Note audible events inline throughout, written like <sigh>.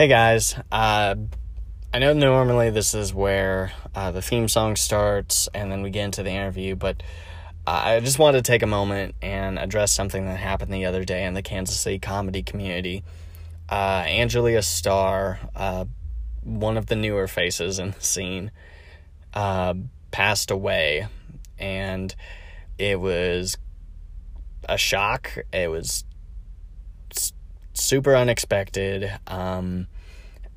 Hey guys, uh, I know normally this is where uh, the theme song starts and then we get into the interview, but uh, I just wanted to take a moment and address something that happened the other day in the Kansas City comedy community. Uh, Angelia Starr, uh, one of the newer faces in the scene, uh, passed away, and it was a shock. It was super unexpected. Um,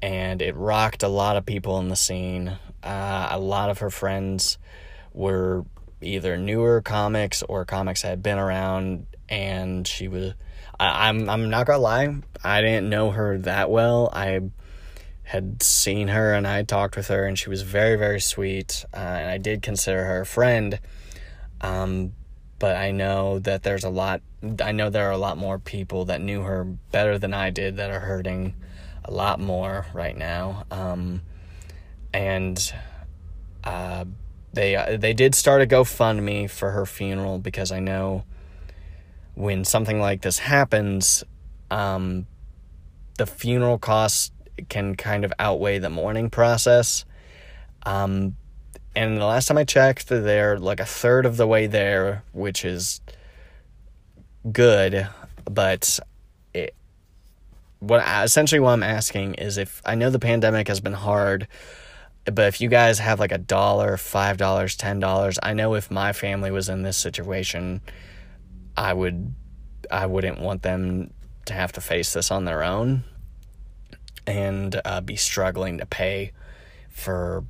and it rocked a lot of people in the scene. Uh, a lot of her friends were either newer comics or comics that had been around, and she was. I, I'm I'm not gonna lie, I didn't know her that well. I had seen her and I talked with her, and she was very very sweet, uh, and I did consider her a friend. Um, but I know that there's a lot. I know there are a lot more people that knew her better than I did that are hurting a lot more right now. Um, and uh, they uh, they did start a GoFundMe for her funeral because I know when something like this happens, um, the funeral costs can kind of outweigh the mourning process. Um, and the last time I checked, they're like a third of the way there, which is good, but what essentially what I'm asking is if I know the pandemic has been hard, but if you guys have like a dollar, five dollars, ten dollars, I know if my family was in this situation, I would, I wouldn't want them to have to face this on their own, and uh, be struggling to pay for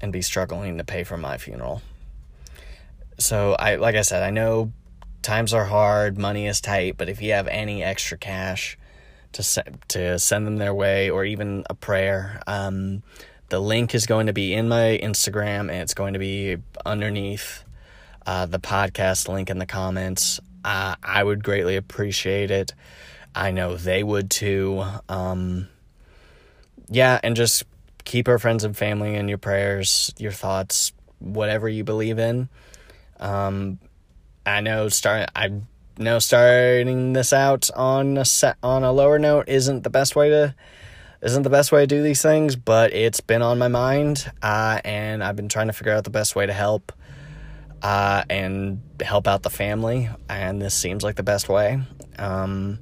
and be struggling to pay for my funeral. So I like I said, I know times are hard, money is tight, but if you have any extra cash to se- to send them their way or even a prayer, um, the link is going to be in my Instagram and it's going to be underneath uh, the podcast link in the comments. Uh, I would greatly appreciate it. I know they would too. Um, yeah, and just keep our friends and family in your prayers, your thoughts, whatever you believe in. Um, I know start I know starting this out on a set on a lower note isn't the best way to isn't the best way to do these things, but it's been on my mind, uh, and I've been trying to figure out the best way to help, uh, and help out the family, and this seems like the best way. Um,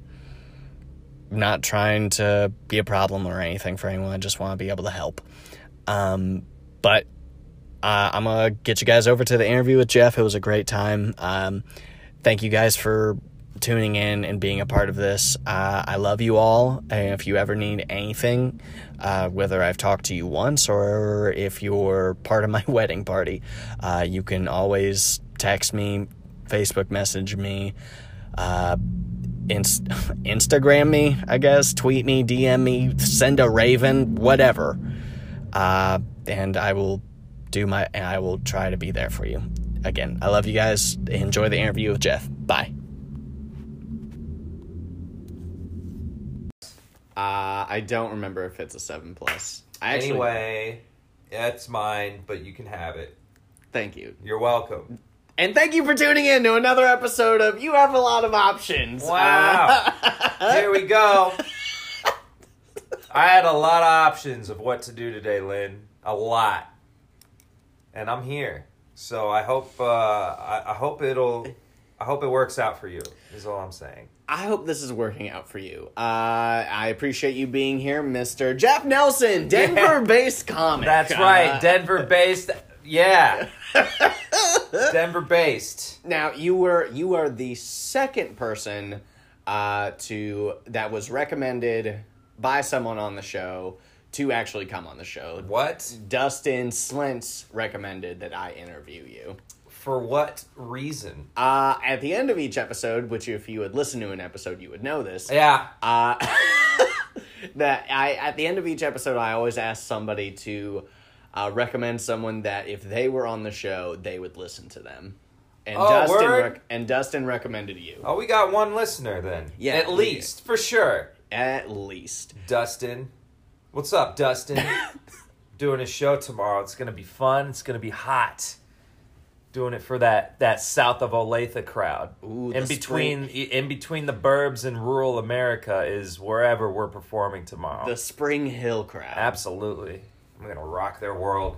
not trying to be a problem or anything for anyone. I just want to be able to help. Um, but uh, I'm gonna get you guys over to the interview with Jeff. It was a great time. Um, thank you guys for tuning in and being a part of this. Uh, I love you all. And if you ever need anything, uh, whether I've talked to you once or if you're part of my <laughs> wedding party, uh, you can always text me, Facebook message me. Uh, inst- <laughs> Instagram me, I guess, tweet me, DM me, send a raven, whatever. Uh, and I will do my, I will try to be there for you. Again, I love you guys. Enjoy the interview with Jeff. Bye. Uh, I don't remember if it's a seven plus. I actually, anyway, it's mine, but you can have it. thank you, You're welcome. and thank you for tuning in to another episode of You Have a Lot of Options. Wow. Uh, <laughs> Here we go. I had a lot of options of what to do today, Lynn. A lot, and I'm here. So I hope uh, I, I hope it'll I hope it works out for you. Is all I'm saying. I hope this is working out for you. Uh, I appreciate you being here, Mr. Jeff Nelson, <laughs> Denver-based comic. That's Uh, right, Denver based. Yeah, <laughs> Denver based. Now you were you are the second person uh, to that was recommended by someone on the show to actually come on the show. What Dustin Slentz recommended that I interview you. for what reason? Uh, at the end of each episode, which if you had listened to an episode, you would know this. Yeah, Uh, <laughs> that I at the end of each episode, I always ask somebody to uh, recommend someone that if they were on the show, they would listen to them. And Oh, Dustin word? rec- and Dustin recommended you Oh, we got one listener then. Yeah, at we least for sure. at least. Dustin, what's up, Dustin? <coughs> Doing a show tomorrow. It's gonna be fun. It's gonna be hot. doing it for that that south of Olathe crowd. Ooh, in between in between the burbs and rural America is wherever we're performing tomorrow. The Spring Hill crowd. Absolutely. I'm going to rock their world.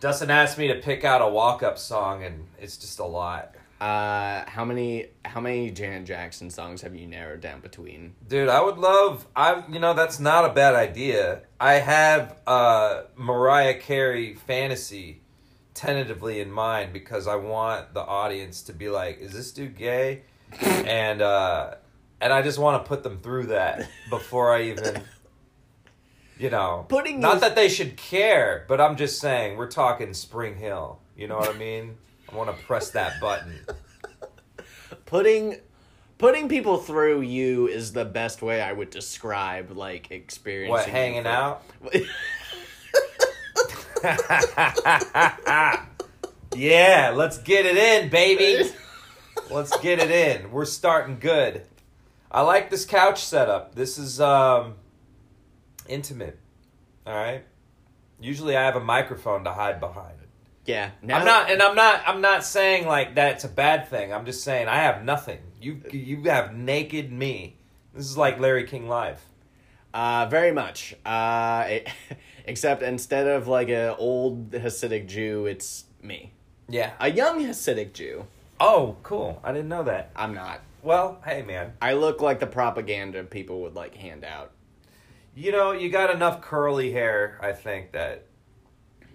Dustin asked me to pick out a walk-up song and it's just a lot. Uh, how many how many Janet Jackson songs have you narrowed down between? Dude, I would love I you know that's not a bad idea. I have uh Mariah Carey fantasy tentatively in mind because I want the audience to be like, is this dude gay? <laughs> and uh and I just want to put them through that before I even you know, Putting not those- that they should care, but I'm just saying we're talking Spring Hill. You know what I mean? I want to press that button. <laughs> Putting putting people through you is the best way I would describe like experiencing What hanging out? <laughs> yeah, let's get it in, baby. <laughs> Let's get it in. We're starting good. I like this couch setup. This is um intimate. All right. Usually I have a microphone to hide behind. Yeah, now, I'm not and I'm not I'm not saying like that's a bad thing. I'm just saying I have nothing. You you have naked me. This is like Larry King live. Uh, very much. Uh, it- <laughs> except instead of like a old Hasidic Jew, it's me, Yeah. a young Hasidic Jew. Oh, cool. I didn't know that. I'm not. Well, hey man. I look like the propaganda people would like hand out. You know, you got enough curly hair, I think that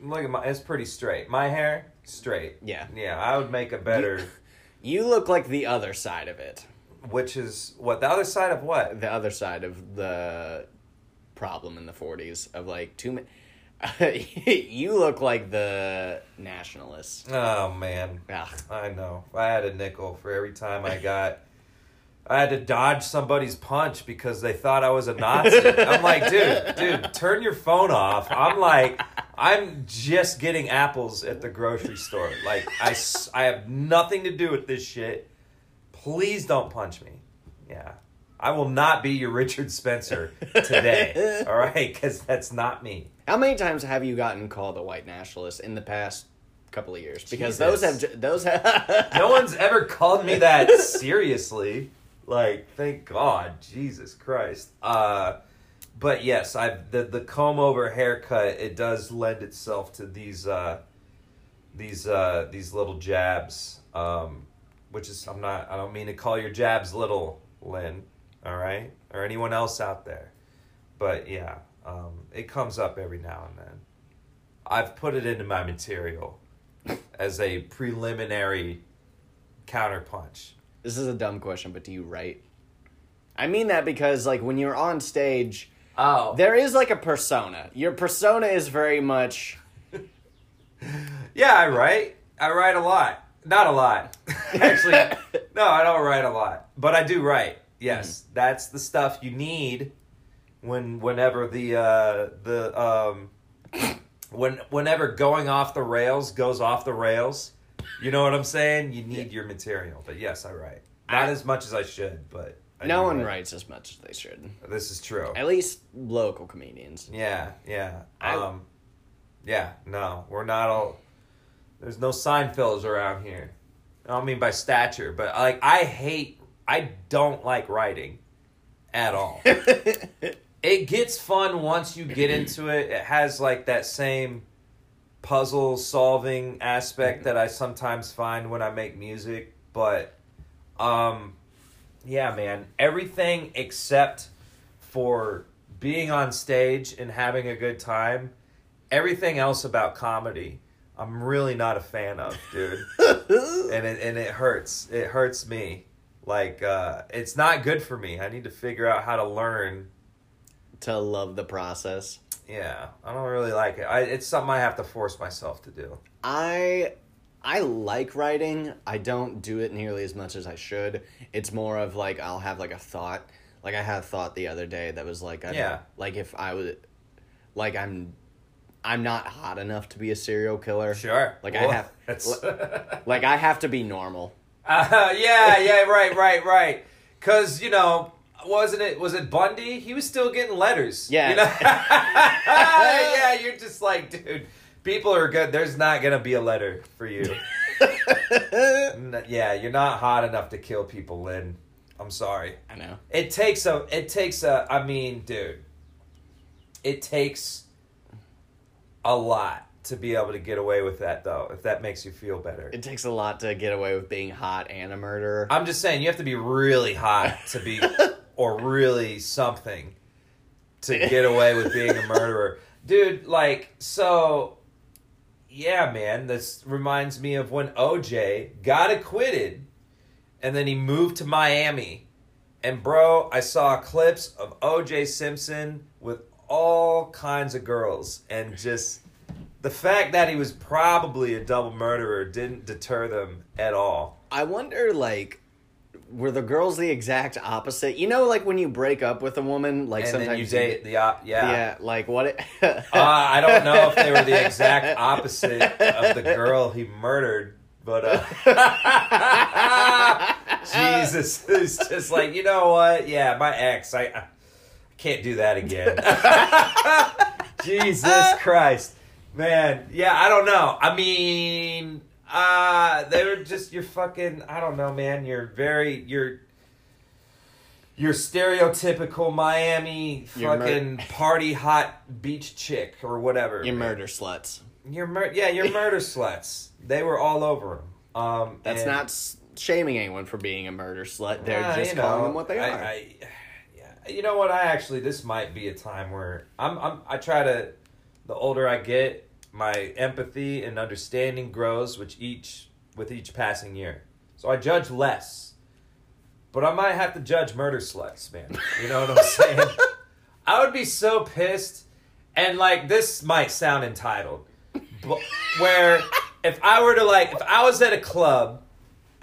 look at my it's pretty straight. My hair, straight. Yeah. Yeah, I would make a better You look like the other side of it. which is what the other side of what? The other side of the problem in the 40s of like too many. <laughs> you look like the nationalists. Oh man. Ugh. I know. I had a nickel for every time I got I had to dodge somebody's punch because they thought I was a Nazi. I'm like, dude, dude, turn your phone off. I'm like, I'm just getting apples at the grocery store. Like, I, I have nothing to do with this shit. Please don't punch me. Yeah. I will not be your Richard Spencer today. <laughs> all right? Because that's not me. How many times have you gotten called a white nationalist in the past couple of years? Because Jesus. those have those have No one's ever called me that seriously. Like, thank God, Jesus Christ. Uh, but yes, I the the comb over haircut it does lend itself to these uh, these uh, these little jabs. Um, which is I'm not I don't mean to call your jabs little, Lynn. All right, or anyone else out there. But yeah, um, it comes up every now and then. I've put it into my material <laughs> as a preliminary counterpunch. This is a dumb question, but do you write? I mean that because like when you're on stage, Oh, there is like a persona. Your persona is very much <laughs> yeah, I write. I write a lot. Not a lot, <laughs> actually. no, I don't write a lot, but I do write. Yes, that's the stuff you need when whenever the uh, the um, when whenever going off the rails goes off the rails. You know what I'm saying? You need your material. But yes, I write. Not I- as much as I should, but I no do one write. writes as much as they should. This is true. At least local comedians. Yeah, yeah. I- Um, yeah, no, we're not all. There's no Seinfelds around here. I don't mean by stature, but like I hate. I don't like writing, at all. <laughs> it gets fun once you get into it. It has like that same puzzle solving aspect that I sometimes find when I make music, but um yeah, man, everything except for being on stage and having a good time, everything else about comedy, I'm really not a fan of, dude. <laughs> and it and it hurts. It hurts me. Like uh it's not good for me. I need to figure out how to learn to love the process. Yeah, I don't really like it. I, it's something I have to force myself to do. I I like writing. I don't do it nearly as much as I should. It's more of like I'll have like a thought. Like I had a thought the other day that was like I Yeah. like if I was like I'm I'm not hot enough to be a serial killer. Sure. Like I have That's, <laughs> like I have to be normal. Uh, yeah, yeah, right, right, right. Cause you know, wasn't it? Was it Bundy? He was still getting letters. Yeah. You know? <laughs> yeah, you're just like, dude. People are good. There's not gonna be a letter for you. <laughs> Yeah, you're not hot enough to kill people, Lynn. I'm sorry. I know. It takes a. It takes a. I mean, dude. It takes a lot to be able to get away with that, though. If that makes you feel better. It takes a lot to get away with being hot and a murderer. I'm just saying you have to be really hot to be, <laughs> or really something, to get away with being a <laughs> murderer, dude. Like so. Yeah, man. This reminds me of when OJ got acquitted, and then he moved to Miami, and bro, I saw clips of OJ Simpson with all kinds of girls, and just the fact that he was probably a double murderer didn't deter them at all. I wonder, like, were the girls the exact opposite? You know, like when you break up with a woman, like and sometimes you date the op- yeah. yeah, like what? It, <laughs> Uh, I don't know if they were the exact opposite of the girl he murdered, but uh, <laughs> Jesus, it's just like you know what? Yeah, my ex, I, I can't do that again. <laughs> Jesus Christ, man. Yeah, I don't know. I mean, uh, they were just you're fucking. I don't know, man. You're very you're. Your stereotypical Miami mur- fucking party hot beach chick or whatever. you man. murder sluts. You're mur- yeah, you're murder <laughs> sluts. They were all over him. Um, That's and- not s- shaming anyone for being a murder slut. They're Yeah, just you calling them what they I, are. I, yeah, you know what? I actually this might be a time where I'm, I'm I try to. The older I get, my empathy and understanding grows, which each with each passing year. So I judge less. But I might have to judge murder sluts, man. You know what I'm saying? <laughs> I would be so pissed, and like this might sound entitled, but where if I were to like if I was at a club,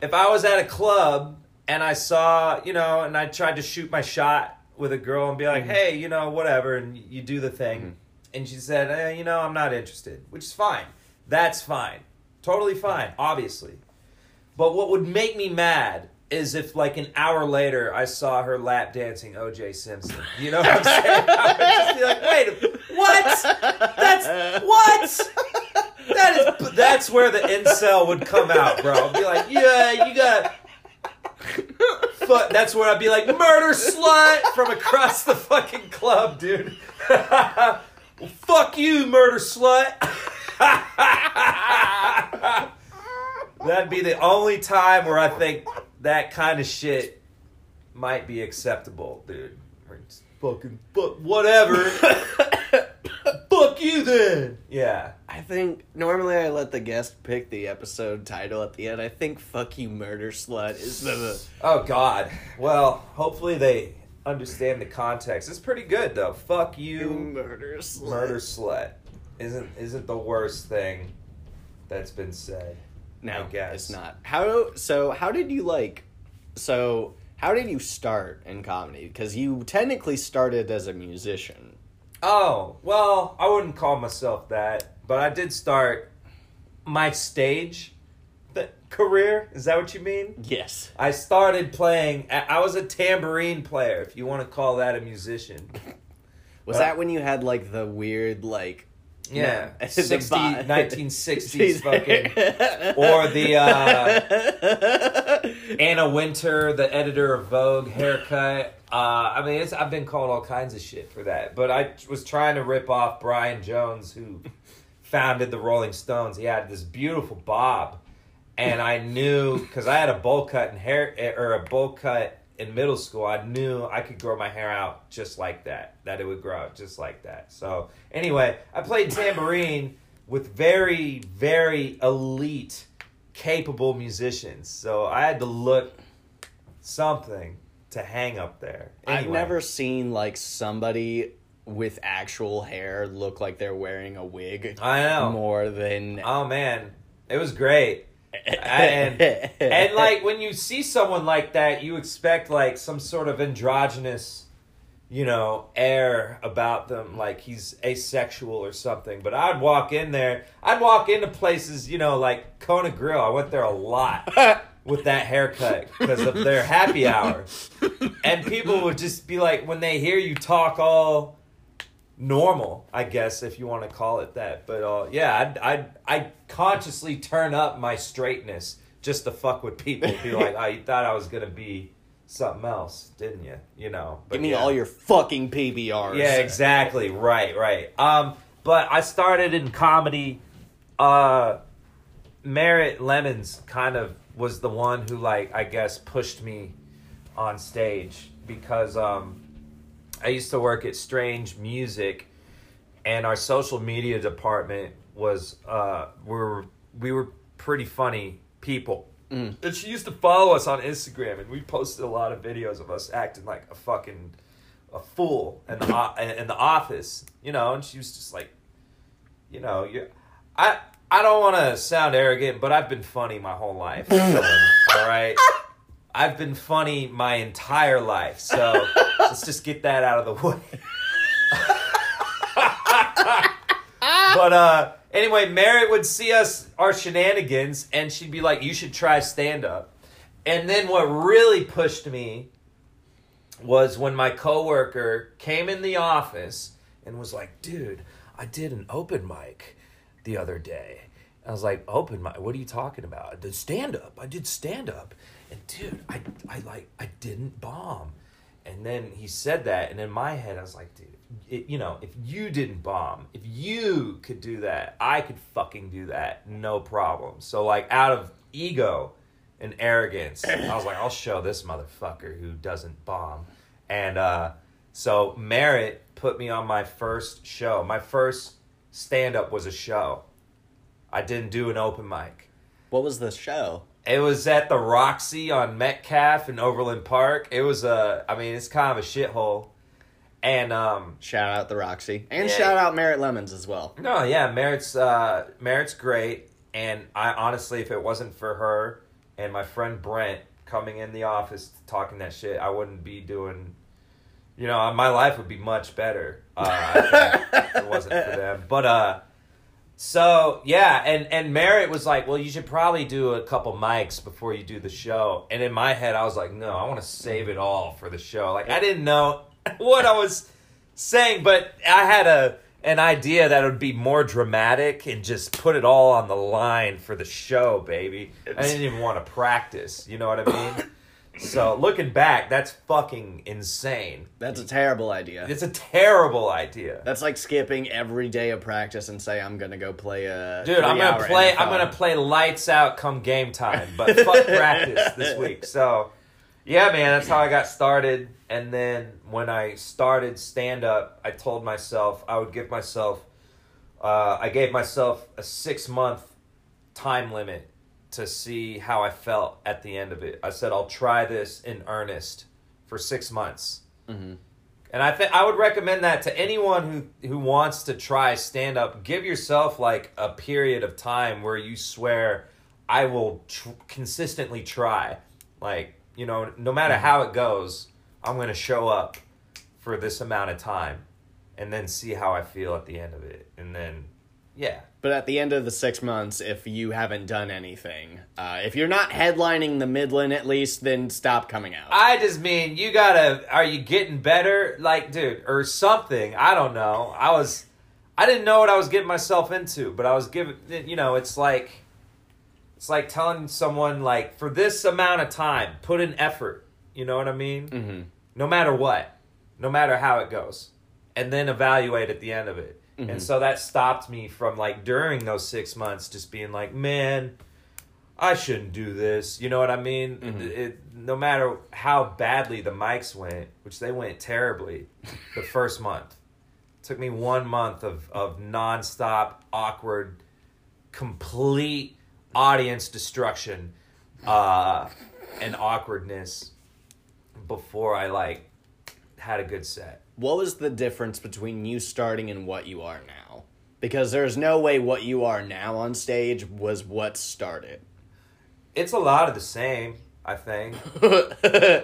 if I was at a club and I saw you know, and I tried to shoot my shot with a girl and be like, mm-hmm. hey, you know, whatever, and you do the thing, mm-hmm. And she said, eh, you know, I'm not interested, which is fine. That's fine, totally fine, obviously. But what would make me mad is if, like, an hour later, I saw her lap dancing OJ Simpson. You know what I'm saying? <laughs> I would just be like, wait, what? That's what? That is that's where the incel would come out, bro. I'd be like, yeah, you got. <laughs> Fuck, that's where I'd be like, murder slut from across the fucking club, dude. <laughs> well, fuck you, murder slut. <laughs> That'd be the only time where I think that kind of shit might be acceptable, dude. Or Fucking fuck whatever. <laughs> fuck you then. Yeah. I think normally I let the guest pick the episode title at the end. I think "fuck you, murder slut" is the Oh God. Well, hopefully they understand the context. It's pretty good though. Fuck you, murder slut. murder slut. Isn't isn't the worst thing that's been said. No, I guess. it's not. How so? How did you like? So how did you start in comedy? Because you technically started as a musician. Oh, well, I wouldn't call myself that, but I did start my stage th- career. Is that what you mean? Yes. I started playing, I was a tambourine player, if you want to call that a musician. <laughs> Was Uh, that when you had like the weird like? Yeah, <laughs> the 60, bo- 1960s <laughs> fucking. Or the uh, Anna Wintour, the editor of Vogue haircut. Uh, I mean, it's, I've been called all kinds of shit for that. But I was trying to rip off Brian Jones, who founded the Rolling Stones. He had this beautiful bob, and I knew because I had a bowl cut in hair eh, or a bowl cut in middle school. I knew I could grow my hair out just like that. That it would grow out just like that. So anyway, I played tambourine with very, very elite, capable musicians. So I had to look something to hang up there. I've never seen like somebody with actual hair look like they're wearing a wig I know. more than Oh man, it was great. And <laughs> and like when you see someone like that, you expect like some sort of androgynous, you know, air about them, like he's asexual or something. But I'd walk in there, I'd walk into places, you know, like Kona Grill. I went there a lot <laughs> with that haircut because of their happy hour, and people would just be like, when they hear you talk all normal, I guess, if you want to call it that. But uh, yeah, I'd, I'd I'd consciously turn up my straightness just to fuck with people. Be <laughs> like, oh, you thought I was gonna be something else, didn't you? You know. But Give me yeah. all your fucking PBRs. Yeah, exactly. Right, right. Um, but I started in comedy. Uh, Merritt Lemons kind of was the one who, like, I guess, pushed me on stage because um, I used to work at Strange Music, and our social media department was uh, we were we were pretty funny people. And she used to follow us on Instagram, and we posted a lot of videos of us acting like a fucking a fool in the in the office, you know. And she was just like, you know, you, I I don't want to sound arrogant, but I've been funny my whole life. <laughs> all right, I've been funny my entire life. So <laughs> let's just get that out of the way. <laughs> but uh anyway, Merritt would see us our shenanigans and she'd be like, You should try stand up. And then what really pushed me was when my coworker came in the office and was like, dude, I did an open mic the other day. I was like, open mic? What are you talking about? I did stand up. I did stand up. And dude, I, I like, I didn't bomb. And then he said that, and in my head, I was like, dude, it, you know, if you didn't bomb, if you could do that, I could fucking do that, no problem. So like, out of ego and arrogance, I was like, I'll show this motherfucker who doesn't bomb. And uh, so Merritt put me on my first show. My first stand up was a show. I didn't do an open mic. What was the show? It was at the Roxy on Metcalf in Overland Park. It was a, I mean, it's kind of a shithole. And um, Shout out the Roxy. And Yeah. shout out Merritt Lemons as well. no, yeah, Merritt's uh, Merritt's great. And I honestly, if it wasn't for her and my friend Brent coming in the office talking that shit, I wouldn't be doing. You know, my life would be much better uh, if it wasn't for them. But uh, so yeah, and and Merritt was like, "Well, you should probably do a couple mics before you do the show." And in my head, I was like, "No, I want to save it all for the show." Like I didn't know <laughs> what I was saying, but I had a an idea that would be more dramatic and just put it all on the line for the show, baby. I didn't even want to practice. You know what I mean? <coughs> So looking back, that's fucking insane. That's a terrible idea. It's a terrible idea. That's like skipping every day of practice and say I'm gonna go play a Dude, I'm gonna play. I'm gonna play lights out come game time, but fuck <laughs> practice this week. So, yeah, man, that's how I got started. And then when I started stand up, I told myself I would give myself. Uh, I gave myself a six month time limit to see how I felt at the end of it. I said I'll try this in earnest for six months. Mhm. And I think I would recommend that to anyone who who wants to try stand up. Give yourself like a period of time where you swear I will tr- consistently try. Like, you know, no matter how it goes, I'm going to show up for this amount of time and then see how I feel at the end of it. And then yeah. But at the end of the six months, if you haven't done anything, uh, if you're not headlining the Midland at least, then stop coming out. I just mean you gotta. Are you getting better, like, dude, or something? I don't know. I was, I didn't know what I was getting myself into, but I was giving. You know, it's like, it's like telling someone like for this amount of time, put in effort. You know what I mean? hmm No matter what, no matter how it goes, and then evaluate at the end of it. And so that stopped me from like during those six months just being like, man, I shouldn't do this. You know what I mean? Mhm. It, no matter how badly the mics went, which they went terribly the <laughs> first month. took me one month of, of nonstop, awkward, complete audience destruction uh, and awkwardness before I like had a good set. What was the difference between you starting and what you are now? Because there's no way what you are now on stage was what started. It's a lot of the same, I think. <laughs>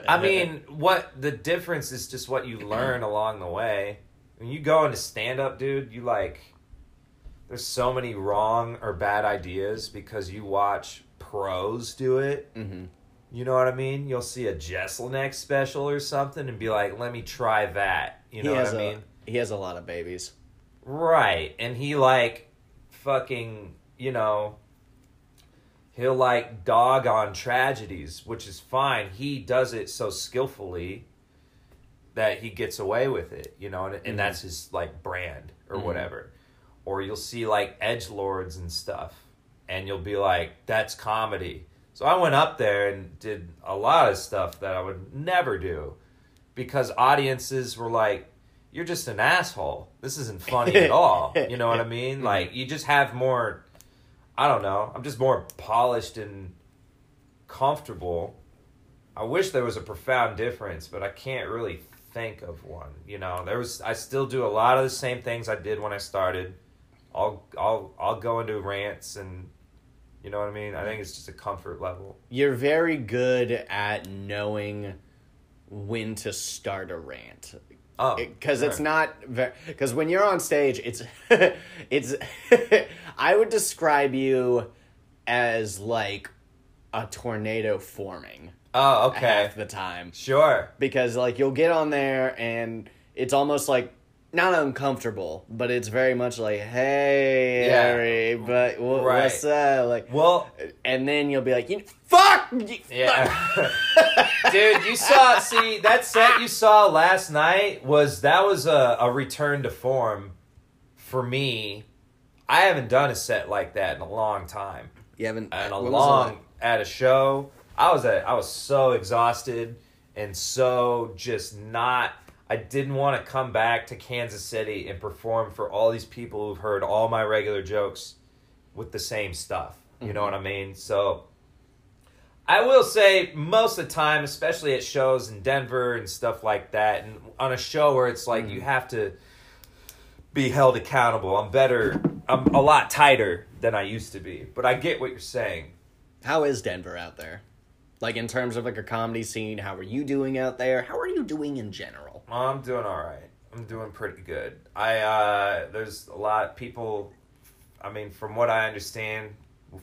I mean, what the difference is just what you learn along the way. When you go into stand up, dude, you like there's so many wrong or bad ideas because you watch pros do it. hmm You know what I mean? You'll see a Jeselnik special or something and be like, "Let me try that." You know he what has I a mean? He has a lot of babies. Right. And he like fucking, you know, he'll like dog on tragedies, which is fine. He does it so skillfully that he gets away with it, you know, and, and Mhm. that's his like brand or Mhm. whatever. Or you'll see like edge lords and stuff, and you'll be like, "That's comedy." So I went up there and did a lot of stuff that I would never do, because audiences were like, "You're just an asshole. This isn't <laughs> funny at all." You know what I mean? Mm-hmm. Like you just have more. I don't know. I'm just more polished and comfortable. I wish there was a profound difference, but I can't really think of one. You know, there was. I still do a lot of the same things I did when I started. I'll I'll I'll go into rants and, you know what I mean. I think it's just a comfort level. You're very good at knowing when to start a rant. Oh, because it's not because when you're on stage it's <laughs> it's <laughs> i would describe you as like a tornado forming Oh, okay. half the time Sure. because like you'll get on there and it's almost like not uncomfortable but it's very much like hey Yeah. Harry but wh- Right. what's up like Well, and then you'll be like you fuck Yeah. <laughs> Dude, you saw see that set you saw last night was that was a, a return to form for me. I haven't done a set like that in a long time. you haven't And a long at a show. I was at I was so exhausted and so just not I didn't want to come back to Kansas City and perform for all these people who've heard all my regular jokes with the same stuff. You know Mhm. what I mean? So I will say most of the time, especially at shows in Denver and stuff like that, and on a show where it's like Mhm. you have to be held accountable. I'm better. I'm a lot tighter than I used to be. But I get what you're saying. How is Denver out there? Like in terms of like a comedy scene, how are you doing out there? How are you doing in general? I'm doing all right. I'm doing pretty good. I uh there's a lot of people I mean from what I understand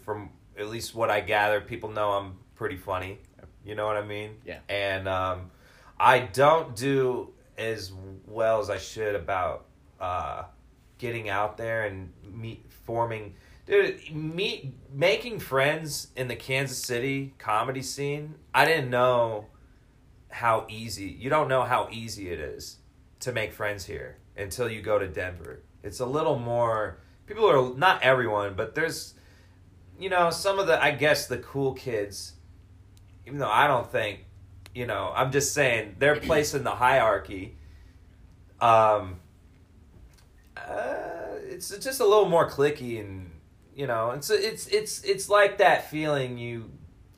from at least what I gather people know I'm pretty funny. You know what I mean? Yeah. And um I don't do as well as I should about uh getting out there and meet forming dude meet making friends in the Kansas City comedy scene. I didn't know how easy you don't know how easy it is to make friends here until you go to Denver. It's a little more people are not everyone, but there's you know, some of the I guess the cool kids even though I don't think you know, I'm just saying their place in the hierarchy um uh, it's just a little more cliquey and you know it's it's it's it's like that feeling you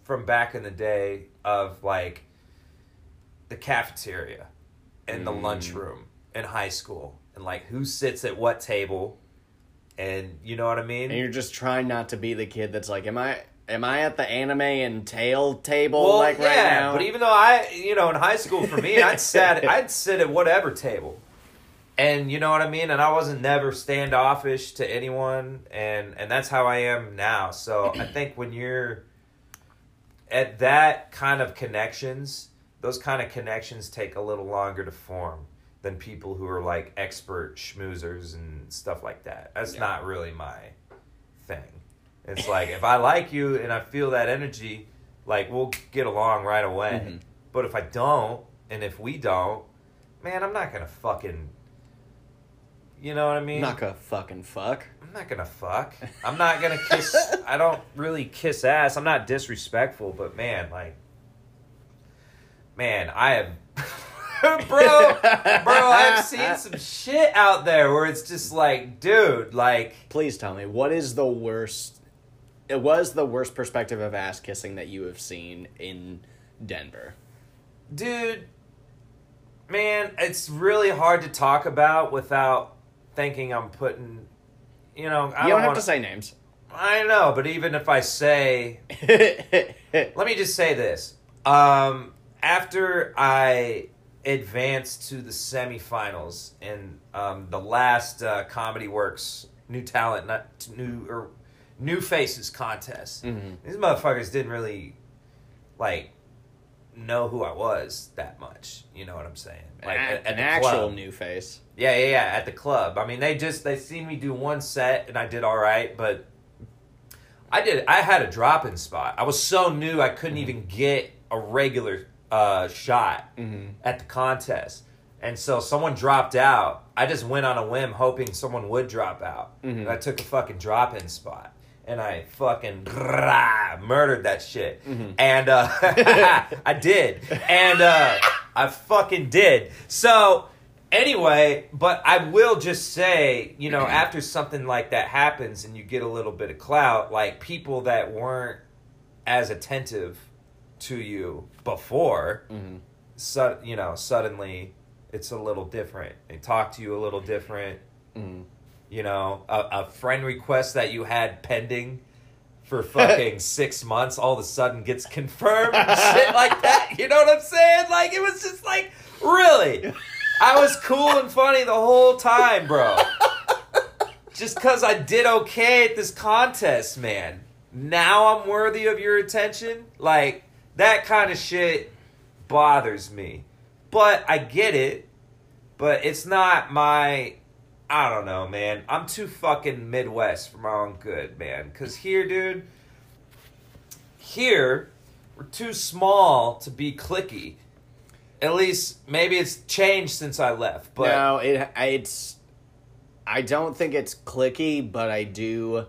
from back in the day of like the cafeteria and the Mm. lunchroom in high school and like who sits at what table and you know what I mean And you're just trying not to be the kid that's like, am I am I at the anime and tail table well, like yeah, right now? but even though I, you know, in high school for me, <laughs> I'd sat, I'd sit at whatever table, and you know what I mean. And I wasn't never standoffish to anyone, and and that's how I am now. So I think when you're at that kind of connections, those kind of connections take a little longer to form than people who are like expert schmoozers and stuff like that. That's Yeah. not really my thing. It's like if I like you and I feel that energy, like we'll get along right away. Mhm. But if I don't, and if we don't, man, I'm not gonna fucking. You know what I mean? I'm not gonna fucking fuck. I'm not gonna fuck. I'm not gonna kiss. <laughs> I don't really kiss ass. I'm not disrespectful, but man, like, man, I have, <laughs> bro, bro, I've seen some shit out there where it's just like, dude, like, Please tell me what is the worst. It was the worst perspective of ass kissing that you have seen in Denver. dude, man, it's really hard to talk about without thinking I'm putting, you know, I you don't have wanna, to say names. I know, but even if I say <laughs> Let me just say this. Um, after I advanced to the semifinals in um, the last uh, Comedy Works New Talent, not new or New Faces contest, Mhm. these motherfuckers didn't really like know who I was that much. You know what I'm saying? Like at, at, an actual club. new face. Yeah, yeah, yeah. At the club. I mean, they just they seen me do one set and I did all right, but I did. I had a drop in spot. I was so new, I couldn't even get a regular uh, shot Mm-hmm. at the contest, and so someone dropped out. I just went on a whim, hoping someone would drop out. Mhm. And I took a fucking drop in spot. And I fucking murdered that shit. Mhm. And uh, <laughs> I did. And uh, I fucking did. So, anyway, but I will just say, you know, <clears throat> after something like that happens and you get a little bit of clout, like people that weren't as attentive to you before, Mm-hmm. su- you know, suddenly it's a little different. They talk to you a little different. Mm-hmm. You know, a, a friend request that you had pending for fucking <laughs> six months all of a sudden gets confirmed shit like that. You know what I'm saying? Like, it was just like, really? I was cool and funny the whole time, bro. Just because I did okay at this contest, man. Now I'm worthy of your attention? Like, that kind of shit bothers me. But I get it. But it's not my. I don't know, man. I'm too fucking Midwest for my own good, man. Because here, dude, here, we're too small to be cliquey. At least, maybe it's changed since I left. But no, it it's. I don't think it's cliquey, but I do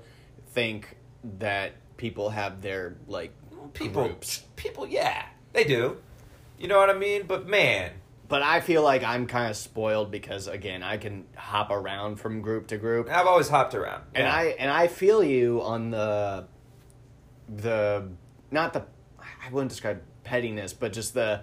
think that people have their like people, groups. people, yeah, they do. You know what I mean? But man, But I feel like I'm kind of spoiled because again, I can hop around from group to group. I've always hopped around. And Yeah. I and I feel you on the the not the I wouldn't describe pettiness, but just the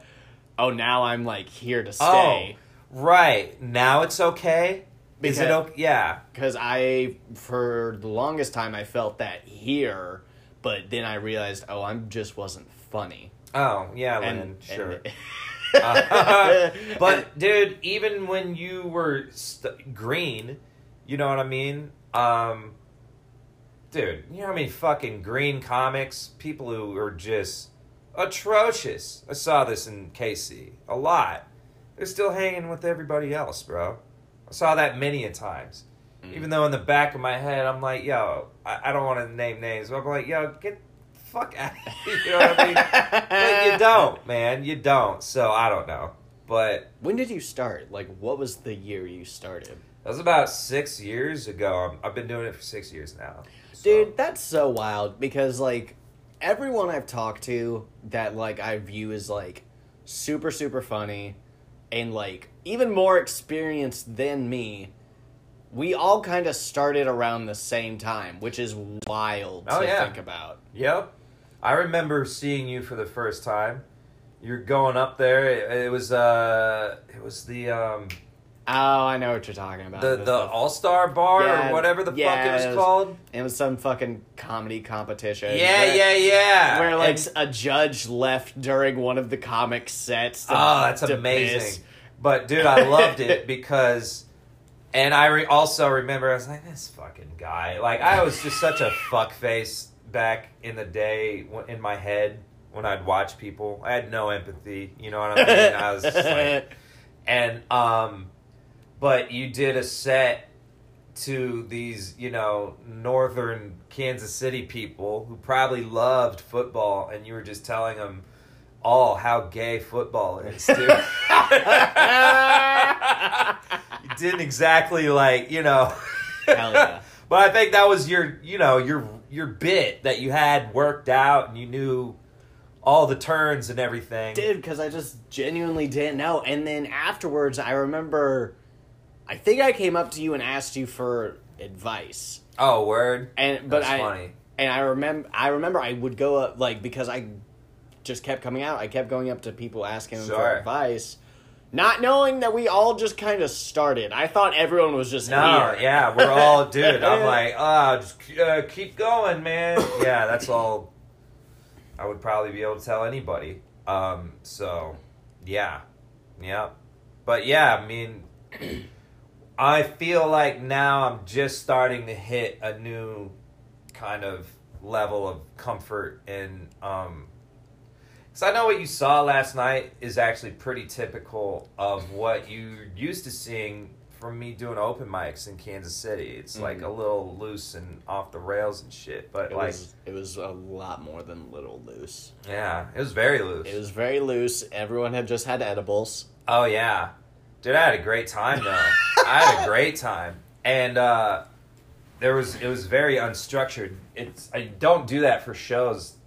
oh now I'm like here to oh, stay Oh, right now it's okay. Is it okay? Yeah. because I for the longest time I felt that here, but then I realized oh I'm just wasn't funny. Oh yeah, And, Lynn. Sure. <laughs> <laughs> and- Uh, but dude, even when you were st- green, you know what I mean? Um, dude, you know how many fucking green comics people who are just atrocious. I saw this in KC a lot. They're still hanging with everybody else, bro. I saw that many a times. Mm. Even though in the back of my head I'm like, yo, I, I don't want to name names, but I'm like, yo, get the fuck out of <laughs> here. You know what I mean? but you don't, <laughs> man. You don't. So I don't know. But when did you start? Like what was the year you started? that was about six years ago. I'm- I've been doing it for six years now. So- Dude, that's so wild because like everyone I've talked to that like I view as like super super funny and like even more experienced than me, we all kind of started around the same time, which is wild Oh, to yeah. think about. Yep. I remember seeing you for the first time. You're going up there. It, it was uh, it was the um, Oh, I know what you're talking about. the was the All Star Bar Yeah, or whatever the yeah, fuck it was it was- called. it was some fucking comedy competition. Yeah, where- yeah, yeah. Where like And- a judge left during one of the comic sets. Oh, that's amazing. piss. But dude, I loved it <laughs> because, and I re- also remember I was like, this fucking guy. Like I was just such a fuck face back in the day in my head when I'd watch people. I had no empathy. You know what I mean? I was just like, <laughs> and um, but you did a set to these, you know, northern Kansas City people who probably loved football, and you were just telling them all how gay football is, dude. <laughs> <laughs> didn't exactly like, you know. Hell yeah. <laughs> But I think that was your, you know, your your bit that you had worked out, and you knew all the turns and everything. did because I just genuinely didn't know. And then afterwards, I remember, I think I came up to you and asked you for advice. Oh, word. And but That's I funny. and I remember I remember I would go up like because I just kept coming out. I kept going up to people asking them for advice, not knowing that we all just kind of started. I thought everyone was just No, here. yeah, we're all, <laughs> dude. I'm like, ah, just uh, keep going, man. Yeah, that's all. I would probably be able to tell anybody. Um, so, yeah, yeah, but yeah, I mean, <clears throat> I feel like now I'm just starting to hit a new kind of level of comfort and um, So I know what you saw last night is actually pretty typical of what you're used to seeing from me doing open mics in Kansas City. It's like Mhm. a little loose and off the rails and shit. But It like, was it was a lot more than little loose. yeah, it was very loose. It was very loose. Everyone had just had edibles. Oh yeah, dude, I had a great time though. <laughs> I had a great time, and uh, there was it was very unstructured. It's I don't do that for shows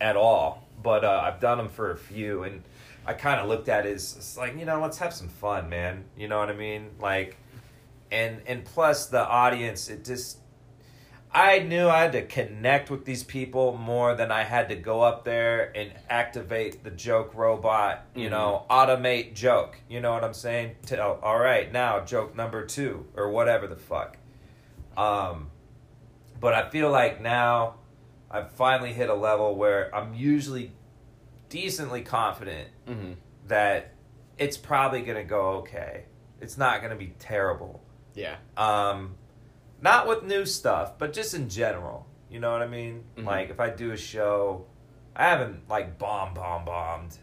at all, but uh, I've done them for a few, and I kind of looked at it as it's like you know let's have some fun, man. You know what I mean? Like, and and plus the audience, it just. I knew I had to connect with these people more than I had to go up there and activate the joke robot, you Mhm. know, automate joke. You know what I'm saying? Tell, all right, now joke number two or whatever the fuck. Um, but I feel like now I've finally hit a level where I'm usually decently confident Mm-hmm. that it's probably gonna go okay. It's not gonna be terrible. Yeah. Um, not with new stuff, but just in general. You know what I mean? Mhm. Like if I do a show, I haven't like bomb bomb bombed,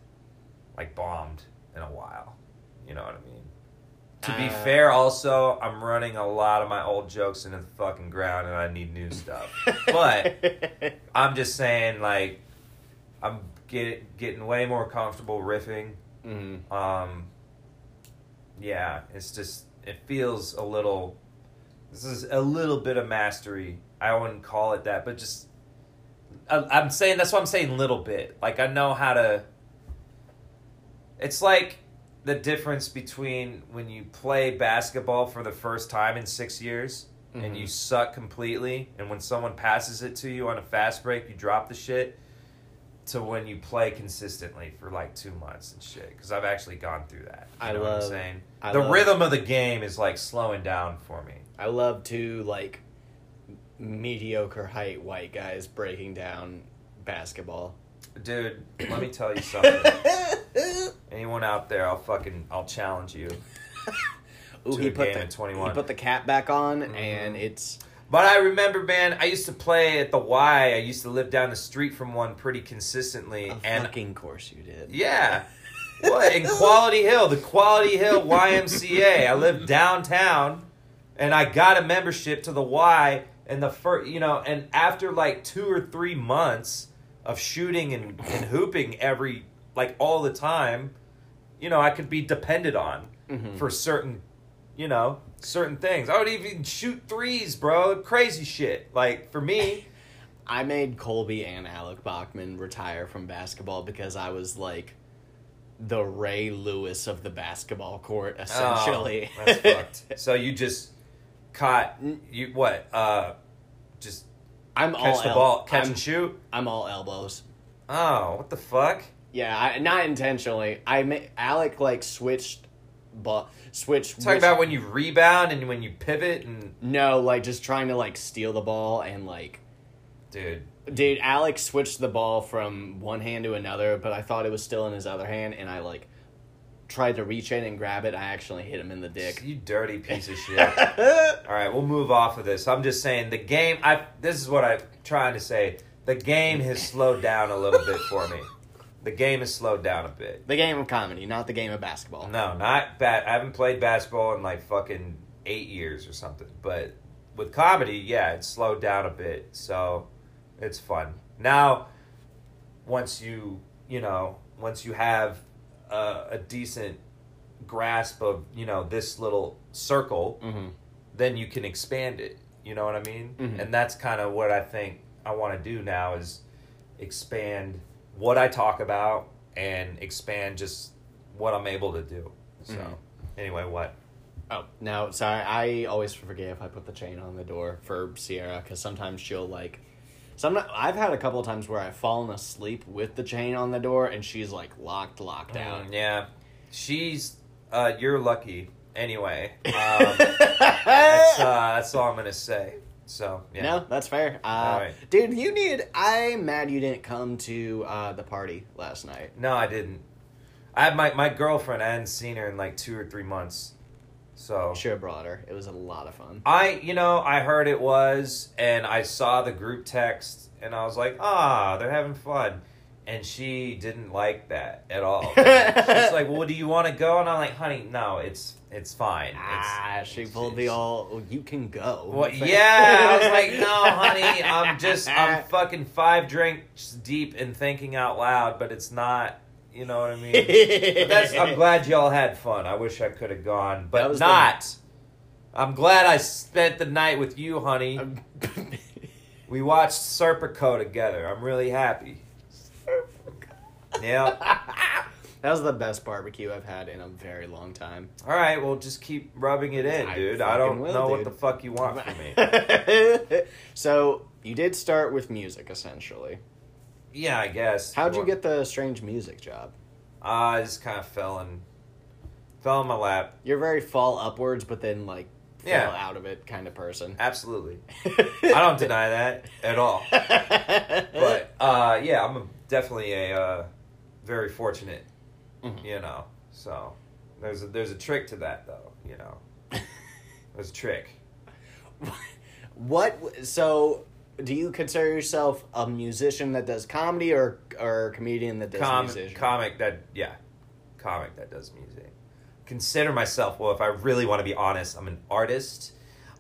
like bombed in a while. You know what I mean? To be Uh, fair, also I'm running a lot of my old jokes into the fucking ground, and I need new stuff. but <laughs> I'm just saying, like, I'm get, getting way more comfortable riffing. mm-hmm. Um, yeah, it's just it feels a little. This is a little bit of mastery. I wouldn't call it that, but just I, I'm saying that's what I'm saying. Little bit, like I know how to. It's like the difference between when you play basketball for the first time in six years and Mhm. you suck completely, and when someone passes it to you on a fast break, you drop the shit to when you play consistently for like two months and shit. Because I've actually gone through that. You I know what love- I'm saying? I the love- rhythm of the game is like slowing down for me. I love to like mediocre height white guys breaking down basketball. Dude, let me tell you something. <laughs> Anyone out there, I'll fucking I'll challenge you. <laughs> Ooh, he put the at 21. he put the cap back on, Mhm. and it's But I remember, man, I used to play at the Y. I used to live down the street from one pretty consistently, and fucking course you did. Yeah. <laughs> What in Quality Hill, the Quality Hill YMCA. I lived downtown, and I got a membership to the Y. And the first, you know, and after like two or three months of shooting and, and hooping every like all the time, you know, I could be depended on Mhm. for certain, you know, certain things. I would even shoot threes, bro. Crazy shit. Like for me, <laughs> I made Colby and Alec Bachman retire from basketball because I was like the Ray Lewis of the basketball court, essentially. Oh, that's fucked. <laughs> So you just caught you what? Uh, just I'm all catch the el- ball, catch I'm, and shoot. I'm all elbows. Oh, what the fuck? Yeah, I, not intentionally. I ma- Alec like switched, but switch. Talking about when you rebound and when you pivot and no, like just trying to like steal the ball and like, dude. dude, Alex switched the ball from one hand to another, but I thought it was still in his other hand, and I like tried to reach in and grab it. I actually hit him in the dick. You dirty piece of shit. <laughs> All right, we'll move off of this. I'm just saying the game. I this is what I'm trying to say. The game has slowed down a little bit for me. The game has slowed down a bit. the game of comedy, not the game of basketball. No, not bad. I haven't played basketball in like fucking eight years or something. But with comedy, yeah, it's slowed down a bit. So it's fun. Now, once you, you know, once you have a, a decent grasp of, you know, this little circle, Mm-hmm. then you can expand it. You know what I mean? Mhm. And that's kind of what I think I want to do now is expand what I talk about and expand just what I'm able to do. So, Mhm. anyway, what? Oh no, sorry. I always forget if I put the chain on the door for Sierra because sometimes she'll like. Some I've had a couple of times where I've fallen asleep with the chain on the door and she's like locked, locked out. Mm, yeah, she's. Uh, you're lucky. Anyway, <laughs> um, that's uh, that's all I'm gonna say. So yeah. No, that's fair. Uh. Dude, you need. I'm mad you didn't come to uh, the party last night. No, I didn't. I had my my girlfriend. I hadn't seen her in like two or three months. So Should have brought her. It was a lot of fun. I, you know, I heard it was, and I saw the group text, and I was like, ah, they're having fun. and she didn't like that at all. <laughs> She's like, "Well, do you want to go?" And I'm like, "Honey, no, it's it's fine." It's, Ah, she it's- pulled the all. "Oh, You can go. Well, <laughs> yeah, I was like, "No, honey, I'm just I'm <laughs> fucking five drinks deep and thinking out loud, but it's not." You know what I mean? But <laughs> that's, I'm glad y'all had fun. I wish I could have gone, That but was the- not. I'm glad I spent the night with you, honey. <laughs> We watched Serpico together. I'm really happy. Yeah. <laughs> that was the best barbecue I've had in a very long time. All right. Well, just keep rubbing it in, I dude. I don't fucking will, know what dude. the fuck you want from me. so you did start with music, essentially. Yeah, I guess. How'd you get the strange music job? I just kind of fell in, fell in my lap. You're very fall upwards, but then like Yeah. fell out of it kind of person. Absolutely. <laughs> I don't deny that at all. <laughs> But uh, yeah, I'm definitely a uh, very fortunate. Mhm. You know, so there's a, there's a trick to that though. You know, <laughs> there's a trick. what? So, do you consider yourself a musician that does comedy, or or a comedian that does Com- musician? comic that yeah, comic that does music. Consider myself well. If I really want to be honest, I'm an artist.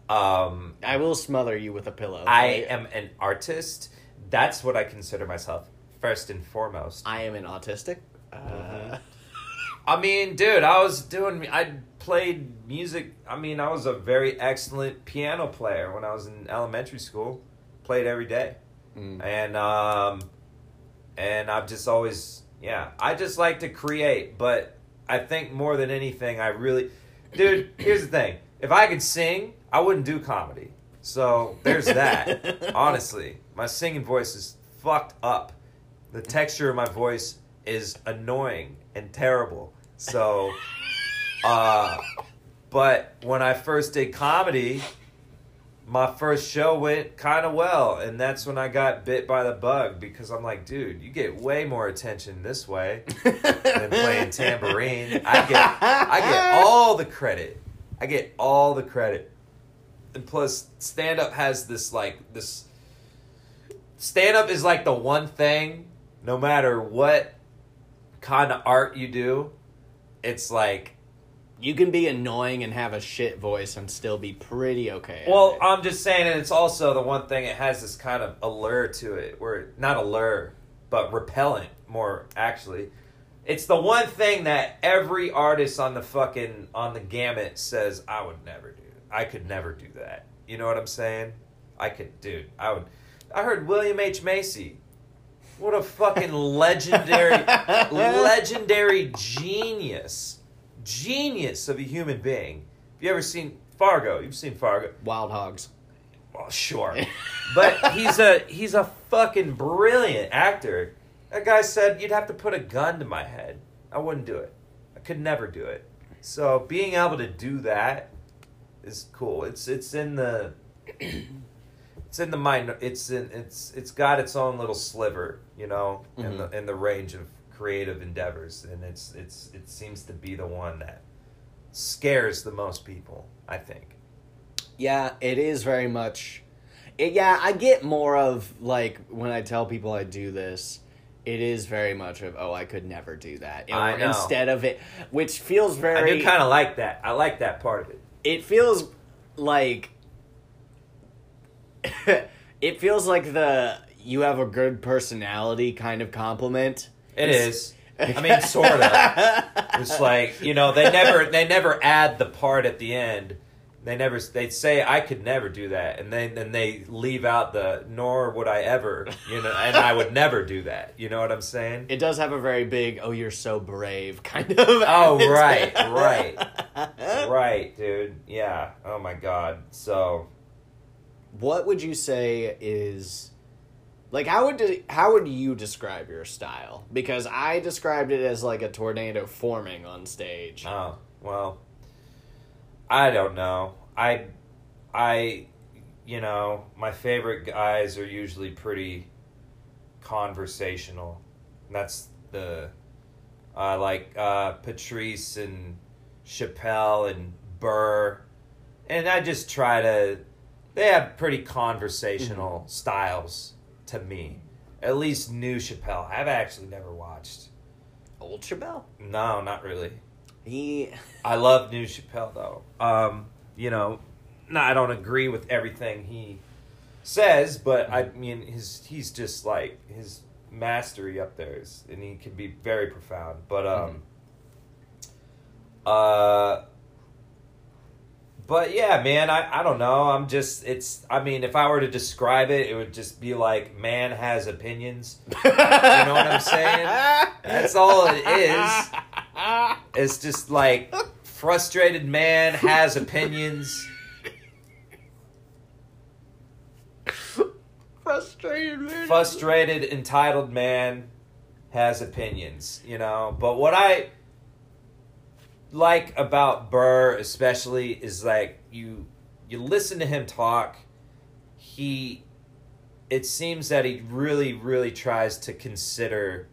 Um, I will smother you with a pillow. I am an artist. That's what I consider myself first and foremost. I am an autistic. Uh, Mhm. I mean, dude, I was doing. I played music. I mean, I was a very excellent piano player when I was in elementary school. Played every day, mm. and um, and I've just always, yeah, I just like to create. But I think more than anything, I really, dude. Here's the thing: if I could sing, I wouldn't do comedy. So there's that. <laughs> Honestly, my singing voice is fucked up. The texture of my voice is annoying and terrible. So, uh, but when I first did comedy, my first show went kind of well, and that's when I got bit by the bug because I'm like, dude, you get way more attention this way than playing <laughs> tambourine. I get, I get all the credit. I get all the credit, and plus, stand up has this like this. Stand up is like the one thing, no matter what kind of art you do, it's like You can be annoying and have a shit voice and still be pretty okay. Well. I'm just saying, and it's also the one thing it has this kind of allure to it, where not allure, but repellent more actually. It's the one thing that every artist on the fucking on the gamut says I would never do. I could never do that. You know what I'm saying? I could, dude. I would. I heard William H Macy. What a fucking <laughs> legendary, legendary genius, genius of a human being. Have you ever seen Fargo? You've seen Fargo. Wild Hogs. Well, sure, but he's a he's a fucking brilliant actor. That guy said you'd have to put a gun to my head. I wouldn't do it. I could never do it. So being able to do that is cool. It's it's in the <clears throat> it's in the mind. It's in it's it's got its own little sliver, you know, in mm-hmm. the in the range of creative endeavors, and it's it's it seems to be the one that scares the most people. I think. Yeah, it is very much. It, yeah, I get more of like when I tell people I do this. It is very much of oh I could never do that You I know. instead of it, which feels very. I do kind of like that. I like that part of it. it feels like <laughs> it feels like the you have a good personality kind of compliment. It It's- I mean, sort of. <laughs> It's like you know they never they never add the part at the end. They never they say I could never do that, and then then they leave out the nor would I ever, you know, and I would never do that. You know what I'm saying? It does have a very big "oh you're so brave" kind of. Oh <laughs> right, right, <laughs> right, dude. Yeah. Oh my god. So What would you say is like how would how would you describe your style? Because I described it as like a tornado forming on stage. Oh, well, I don't know. I, I, you know, my favorite guys are usually pretty conversational. And that's the, I like uh, Patrice and Chappelle and Burr. And I just try to, they have pretty conversational styles to me. At least new Chappelle. I've actually never watched. Old Chappelle. No, not really. He. <laughs> I love new Chappelle though. Um, you know, no, I don't agree with everything he says, but I mean, his he's just like his mastery up there is, and he can be very profound. But um, uh, but yeah, man, I I don't know. I'm just it's. I mean, if I were to describe it, it would just be like man has opinions. <laughs> You know what I'm saying? That's all it is. It's just like frustrated man has opinions. Frustrated man. Frustrated entitled man has opinions, you know. But what I like about Burr especially is like you you listen to him talk, he it seems that he really really tries to consider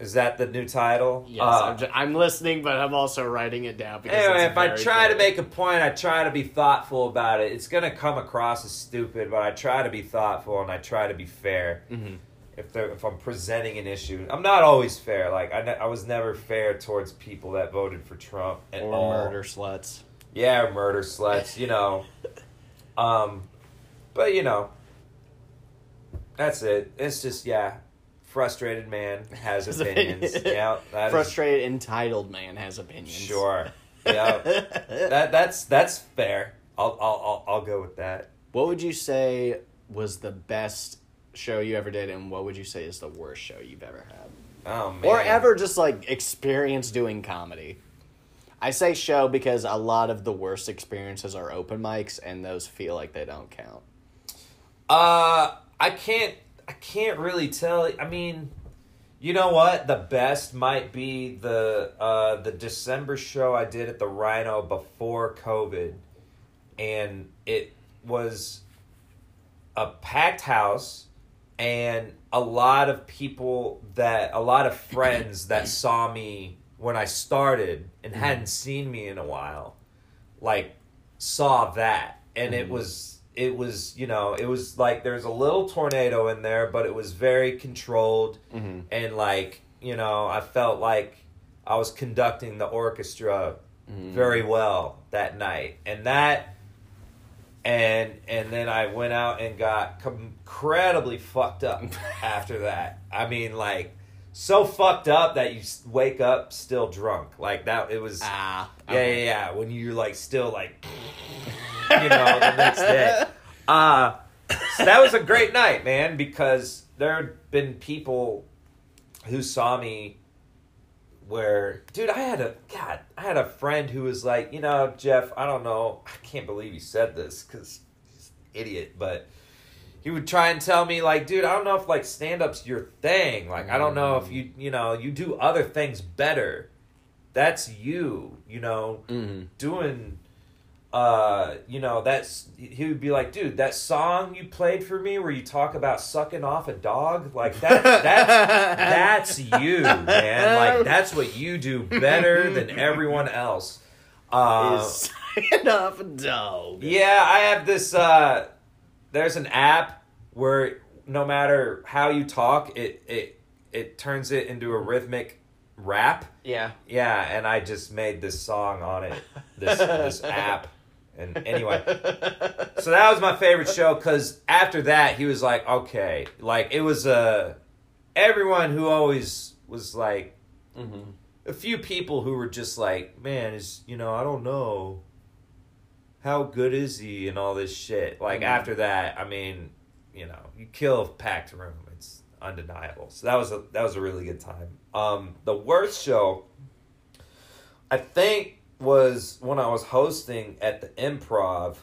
is that the new title? Yes, Uh, I'm, ju- I'm listening, but I'm also writing it down because Anyway, if I try to make a point, I try to be thoughtful about it. It's gonna come across as stupid, but I try to be thoughtful and I try to be fair. Mhm. If they're, if I'm presenting an issue, I'm not always fair. Like I, ne- I was never fair towards people that voted for Trump at or all. murder sluts. Yeah, murder sluts. You know, <laughs> um, but you know, that's it. It's just yeah, frustrated man has <laughs> opinions. <laughs> yeah, that is- Frustrated entitled man has opinions. Sure. Yeah. that that's that's fair. I'll I'll I'll, I'll go with that. What would you say was the best show you ever did, and what would you say is the worst show you've ever had, Oh man. or ever just like experience doing comedy? I say show because a lot of the worst experiences are open mics, and those feel like they don't count. Uh, I can't I can't really tell. I mean, you know what? The best might be the uh the December show I did at the Rhino before COVID, and it was a packed house and a lot of people that a lot of friends that saw me when I started and mm-hmm. hadn't seen me in a while like saw that. And it mm-hmm. was it was you know it was like there's a little tornado in there but it was very controlled Mm-hmm. and like you know I felt like I was conducting the orchestra mm-hmm. very well that night. And that and and then I went out and got incredibly fucked up <laughs> after that. I mean, like so fucked up that you wake up still drunk. Like that, it was. Ah, Yeah, yeah, yeah. When you're like still like, you know, the next day. <laughs> Uh, so that was a great night, man, because there had been people who saw me where, dude, I had a, God, I had a friend who was like, you know, Jeff, I don't know, I can't believe you said this because he's an idiot, but he would try and tell me like dude i don't know if like stand-up's your thing. Like i don't know if you you know you do other things better. That's you you know Mm-hmm. doing uh you know that's he would be like dude that song you played for me where you talk about sucking off a dog like that that's <laughs> that's you man like that's what you do better than everyone else uh, is sign off a dog. yeah, I have this. Uh, there's an app where no matter how you talk, it it it turns it into a rhythmic rap. Yeah. Yeah, and I just made this song on it. This this <laughs> app. And anyway, so that was my favorite show because after that he was like, okay, like it was uh, everyone who always was like Mm-hmm. a few people who were just like, man, is you know, I don't know how good is he and all this shit. Like Mhm. after that, I mean, you know, you kill a packed room. It's undeniable. So that was a that was a really good time. Um, the worst show, I think, was when I was hosting at the Improv,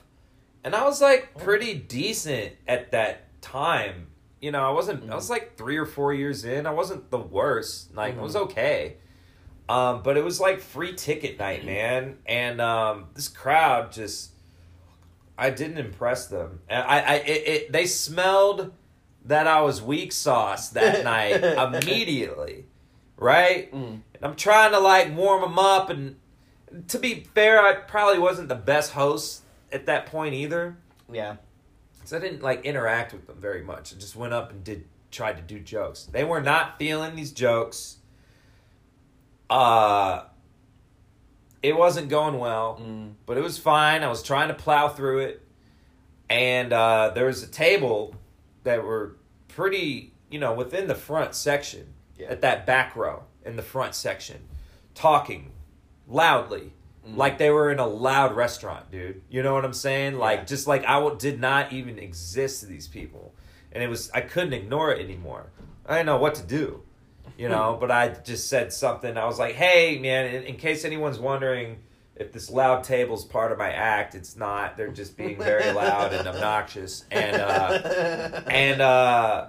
and I was like pretty decent at that time. You know, I wasn't. I was like three or four years in. I wasn't the worst. Like I was okay. Um, but it was like free ticket night, man, and um, this crowd just. I didn't impress them, and I, I, it, it, they smelled that I was weak sauce that <laughs> night immediately, right? Mm. And I'm trying to like warm them up, and to be fair, I probably wasn't the best host at that point either. Yeah. So I didn't like interact with them very much. I just went up and did tried to do jokes. They were not feeling these jokes. Uh it wasn't going well, Mm. but it was fine. I was trying to plow through it. And uh there was a table that were pretty, you know, within the front section Yeah. at that back row in the front section talking loudly. Mm. like they were in a loud restaurant dude. You know what i'm saying? Like Yeah. just like i w- did not even exist to these people. And it was i couldn't ignore it anymore. I didn't know what to do you know? But i just said something. I was like hey man in, in case anyone's wondering if this loud table's part of my act it's not. They're just being very <laughs> loud and obnoxious. And uh <laughs> and uh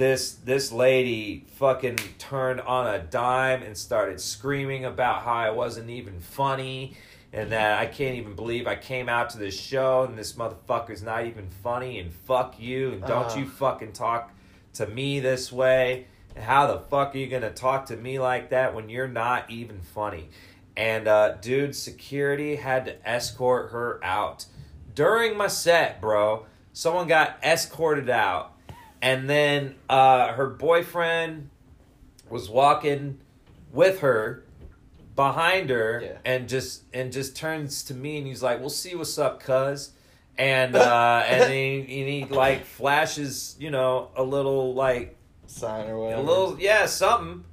this this lady fucking turned on a dime and started screaming about how I wasn't even funny and that I can't even believe I came out to this show and this motherfucker's not even funny and fuck you and don't Uh. you fucking talk to me this way. And how the fuck are you gonna talk to me like that when you're not even funny? And uh dude security had to escort her out. During my set bro someone got escorted out and then uh, her boyfriend was walking with her behind her Yeah. and just and just turns to me and he's like we'll see what's up cuz and <laughs> uh and he, and he like flashes you know a little like Sign or whatever a little yeah something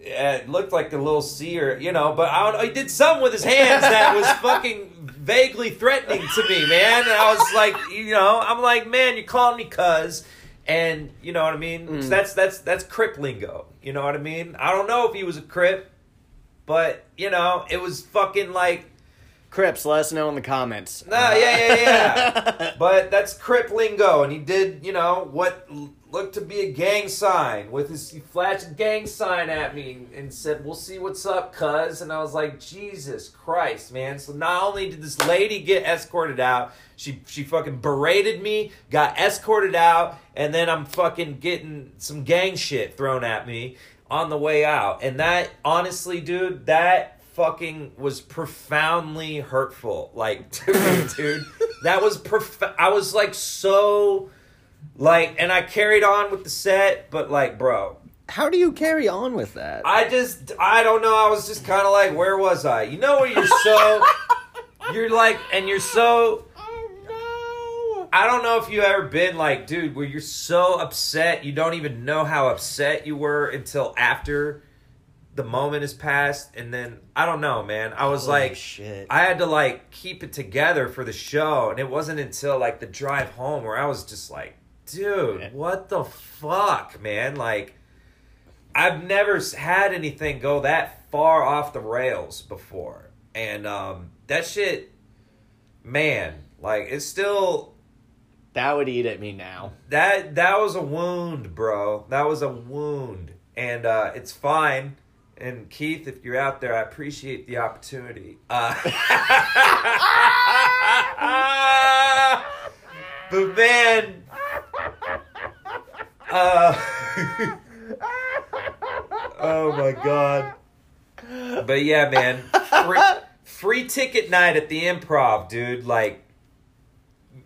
it looked like a little seer, you know, but I. He did something with his hands that was <laughs> fucking vaguely threatening to me, man. And I was <laughs> like, you know, I'm like, man, you're calling me cuz, and you know what I mean. Mm. That's that's that's crip lingo. You know what I mean? I don't know if he was a crip, but you know, it was fucking like Crips, let us know in the comments. Nah, yeah, yeah, yeah. <laughs> but that's Crip lingo, and he did, you know, what looked to be a gang sign with his he flashed gang sign at me and said, "We'll see what's up, cuz." And I was like, "Jesus Christ, man!" So not only did this lady get escorted out, she she fucking berated me, got escorted out, and then I'm fucking getting some gang shit thrown at me on the way out. And that, honestly, dude, that fucking was profoundly hurtful. Like, dude, <laughs> dude that was prof- I was like so like and I carried on with the set, but like, bro, How do you carry on with that? I just I don't know, I was just kind of like where was I? You know where you're so <laughs> you're like and you're so oh I don't know if you ever been like, dude, where you're so upset you don't even know how upset you were until after the moment has passed and then I don't know, man. I was like shit. I had to like keep it together for the show, and it wasn't until like the drive home where I was just like, dude, Yeah. what the fuck, man? Like, I've never had anything go that far off the rails before, and um, that shit, man, like it's still that would eat at me now. that that was a wound, bro. That was a wound, and uh, it's fine. And Keith, if you're out there, I appreciate the opportunity. Uh, <laughs> <laughs> <laughs> but man, uh, <laughs> oh my god. But yeah, man, free, free ticket night at the Improv, dude. Like,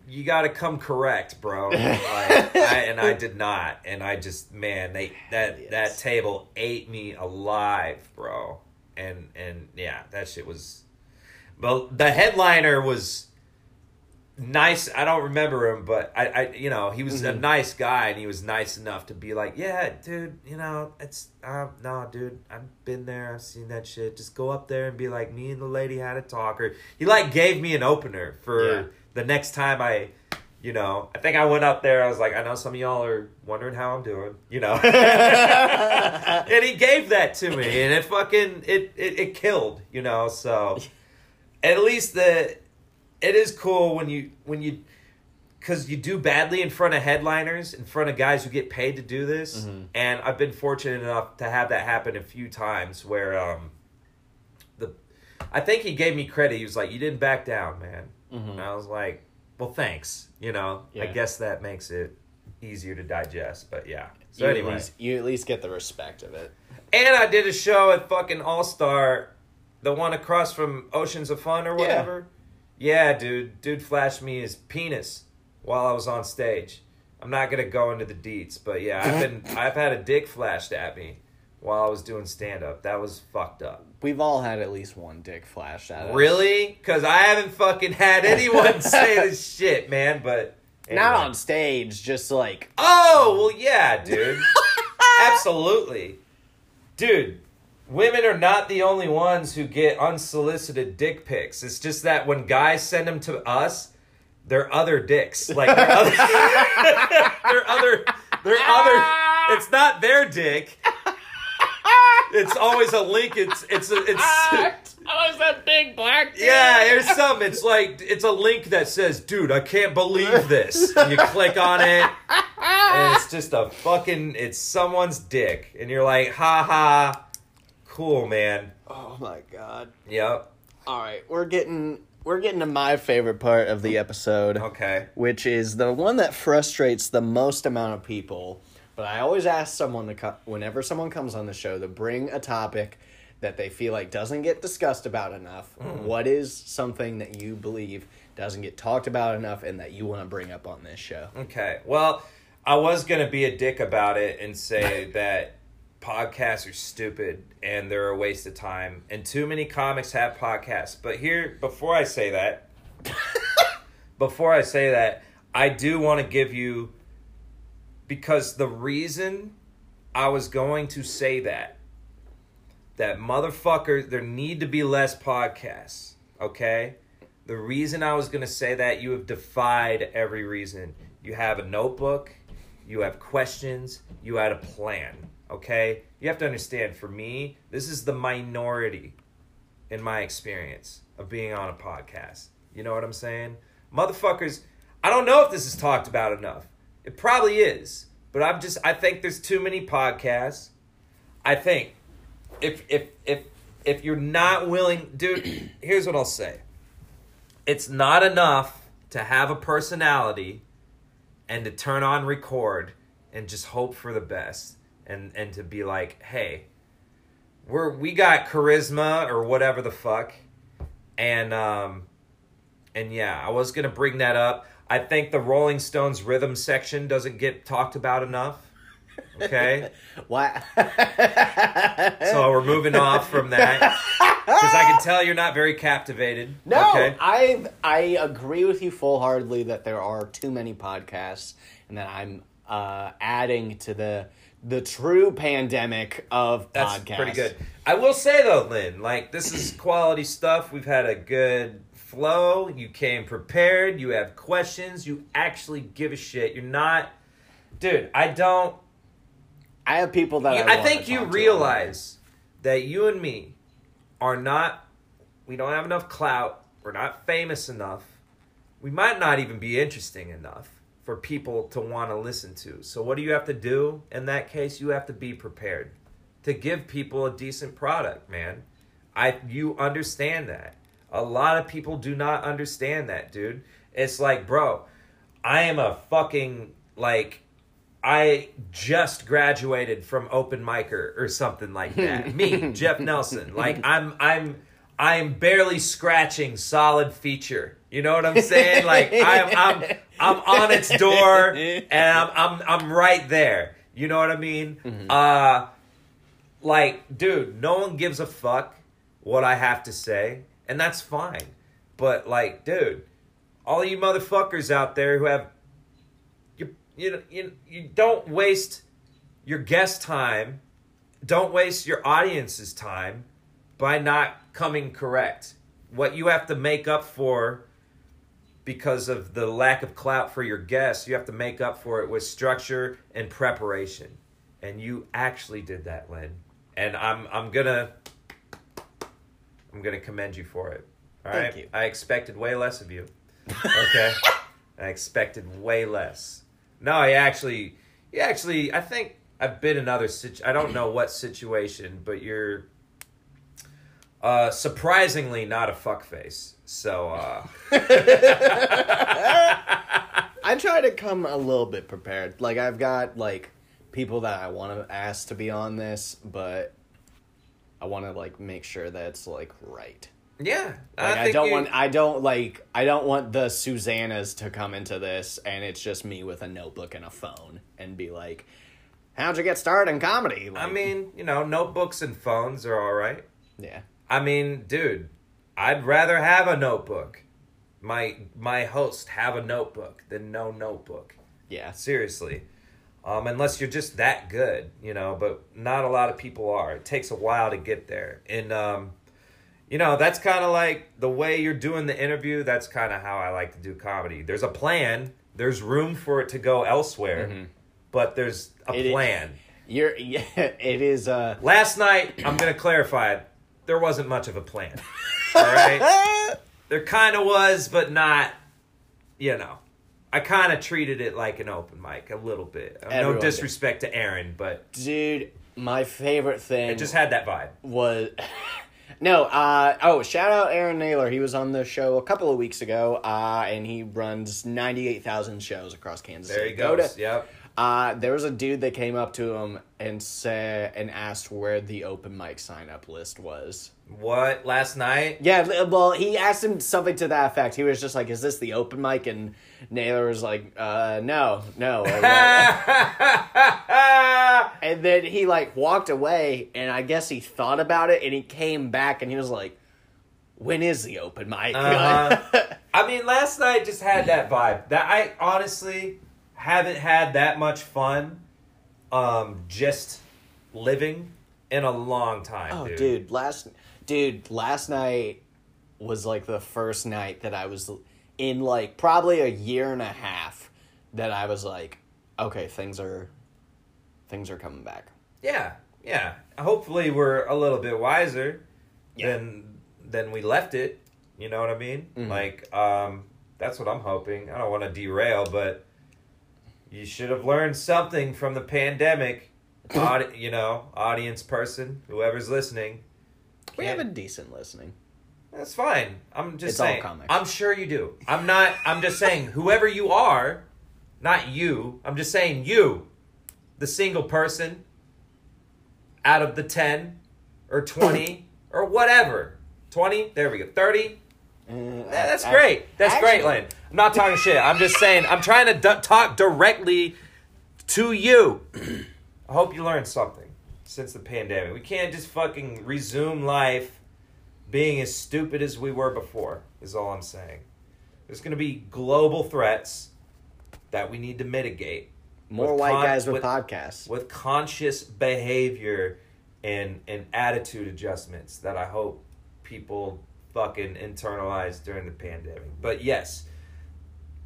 you got to come correct, bro. <laughs> Like, I, and I did not, and I just man, they that Yes. that table ate me alive, bro. And and yeah, that shit was. But the headliner was nice. I don't remember him, but I, I you know, he was a Mhm. nice guy, and he was nice enough to be like, yeah, dude, you know, it's uh, no, dude, I've been there, I've seen that shit. Just go up there and be like, me and the lady had a talk, or he like gave me an opener for Yeah. the next time I. You know, I think I went up there. I was like, I know some of y'all are wondering how I'm doing. You know, <laughs> and he gave that to me, and it fucking it it, it killed. You know, so <laughs> at least the it is cool when you when you because you do badly in front of headliners, in front of guys who get paid to do this, Mhm. and I've been fortunate enough to have that happen a few times where um the I think he gave me credit. He was like, "You didn't back down, man," Mhm. and I was like, "Well, thanks." You know, I guess that makes it easier to digest. But yeah. So you anyway, at least, you at least get the respect of it. and I did a show at fucking All Star, the one across from Oceans of Fun or Yeah. whatever. Yeah, dude. Dude flashed me his penis while I was on stage. I'm not gonna go into the deets, but yeah, I've been <laughs> I've had a dick flashed at me while I was doing stand up. That was fucked up. We've all had at least one dick flashed at us. Really? Because I haven't fucking had <laughs> anyone say this shit, man. But Not on stage, just like Oh um, well, yeah, dude. <laughs> Absolutely, dude. Women are not the only ones who get unsolicited dick pics. It's just that when guys send them to us, they're other dicks. Like they're other, <laughs> they're other, they're other. It's not their dick. It's always a link. It's it's <laughs> a, it's. Oh, it's that big black <laughs> Yeah, there's some. It's like it's a link that says, "Dude, I can't believe this." And you click on it, and it's just a fucking. It's someone's dick, and you're like, "Ha ha, cool, man." Oh my god. Yep. All right, we're getting we're getting to my favorite part of the episode. Okay. which is the one that frustrates the most amount of people. But I always ask someone to co- whenever someone comes on the show to bring a topic that they feel like doesn't get discussed about enough. Hmm. What is something that you believe doesn't get talked about enough and that you want to bring up on this show? Okay. Well, I was gonna be a dick about it and say <laughs> that podcasts are stupid and they're a waste of time, and too many comics have podcasts. But here, before I say that, <laughs> before I say that, I do want to give you because the reason I was going to say that that motherfucker there need to be less podcasts, okay? The reason I was going to say that you have defied every reason. You have a notebook, you have questions, you had a plan, okay? You have to understand for me, this is the minority in my experience of being on a podcast. You know what I'm saying? Motherfuckers, I don't know if this is talked about enough. It probably is, but I'm just I think there's too many podcasts. I think if if if if you're not willing, dude, <clears throat> here's what I'll say. It's not enough to have a personality and to turn on record and just hope for the best and and to be like, "Hey, we're we got charisma or whatever the fuck." And um and yeah, I was going to bring that up. I think the Rolling Stones rhythm section doesn't get talked about enough. Okay? <laughs> Why? <laughs> so we're moving off from that because I can tell you're not very captivated. No, Okay. I I agree with you full heartedly that there are too many podcasts, and that I'm uh, adding to the the true pandemic of That's podcasts. pretty good. I will say though, Lynn, like this is <clears throat> quality stuff. We've had a good flow. You came prepared. You have questions. You actually give a shit. You're not, dude. I don't. I have people that You- I, I think you realize that you and me are not. We don't have enough clout. We're not famous enough. We might not even be interesting enough for people to want to listen to. So what do you have to do in that case? You have to be prepared to give people a decent product, man. I you understand that. A lot of people do not understand that, dude. It's like, bro, I am a fucking like I just graduated from open micer or something like that. <laughs> Me, Jeff Nelson. Like I'm I'm I'm barely scratching solid feature. You know what I'm saying? Like I'm I'm I'm on its door <laughs> and I'm I'm I'm right there. You know what I mean? Uh like dude, no one gives a fuck what I have to say, and that's fine. But like, dude, all you motherfuckers out there who have you you you you don't waste your guest time, don't waste your audience's time by not coming correct. What you have to make up for because of the lack of clout for your guests, you have to make up for it with structure and preparation. And you actually did that, Lynn. And I'm I'm gonna I'm gonna commend you for it. All Thank right. you. I expected way less of you. Okay. <laughs> I expected way less. No, I actually, you actually, I think I've been in other situ. I don't know what situation, but you're uh, surprisingly not a fuckface. So, uh, <laughs> I try to come a little bit prepared. Like I've got like people that I want to ask to be on this, but I want to like make sure that it's like right. Yeah, Like, I, think don't you- want I don't like I don't want the Susannas to come into this and it's just me with a notebook and a phone and be like, How'd you get started in comedy? I mean, you know, notebooks and phones are all right. Yeah. I mean, dude, I'd rather have a notebook. My my host have a notebook than no notebook. Yeah. Seriously. Um, unless you're just that good, you know, but not a lot of people are. It takes a while to get there. And um, you know, that's kind of like the way you're doing the interview, that's kind of how I like to do comedy. There's a plan, there's room for it to go elsewhere, but there's a Mm-hmm. It- plan. <laughs> You're yeah, <laughs> it is uh Last night, I'm going to clarify it. There wasn't much of a plan. <laughs> All right? there kind of was, but not, you know. I kind of treated it like an open mic a little bit. Everyone no did. disrespect to Aaron, but dude, my favorite thing it just had that vibe. was <laughs> no uh oh shout out aaron naylor he was on the show a couple of weeks ago uh and he runs 98000 shows across kansas There City. he Go goes. to- Yep. Uh there was a dude that came up to him and said and asked where the open mic sign up list was What? Last night? yeah well he asked him something to that effect he was just like is this the open mic and naylor was like uh no no <laughs> And then he like walked away, and I guess he thought about it, and he came back, and he was like, "When is the open mic?" Uh-huh. <laughs> I mean, last night just had that vibe. That I honestly haven't had that much fun, um, just living in a long time. oh, dude. dude, last dude, last night was like the first night that I was in like probably a year and a half that I was like, okay, things are things are coming back. Yeah, yeah. Hopefully, we're a little bit wiser Yeah. than than we left it. You know what I mean? Mhm. Like, um, that's what I'm hoping. I don't want to derail, but you should have learned something from the pandemic. Audi- you know, audience person, whoever's listening. We have a decent listening. That's fine. I'm just It's all saying. comics. I'm sure you do. I'm not. I'm just saying. Whoever you are, not you. I'm just saying you, the single person. Out of the ten, or twenty, or whatever, twenty. There we go. Thirty. Uh, that's I- great. That's great, actually- Lane. I'm not talking shit. I'm just saying. I'm trying to d- talk directly to you. <clears throat> I hope you learned something since the pandemic. We can't just fucking resume life being as stupid as we were before. Is all I'm saying. There's going to be global threats that we need to mitigate More with white con- guys with, with- podcasts. with conscious behavior and and attitude adjustments that I hope people fucking internalize during the pandemic. But yes,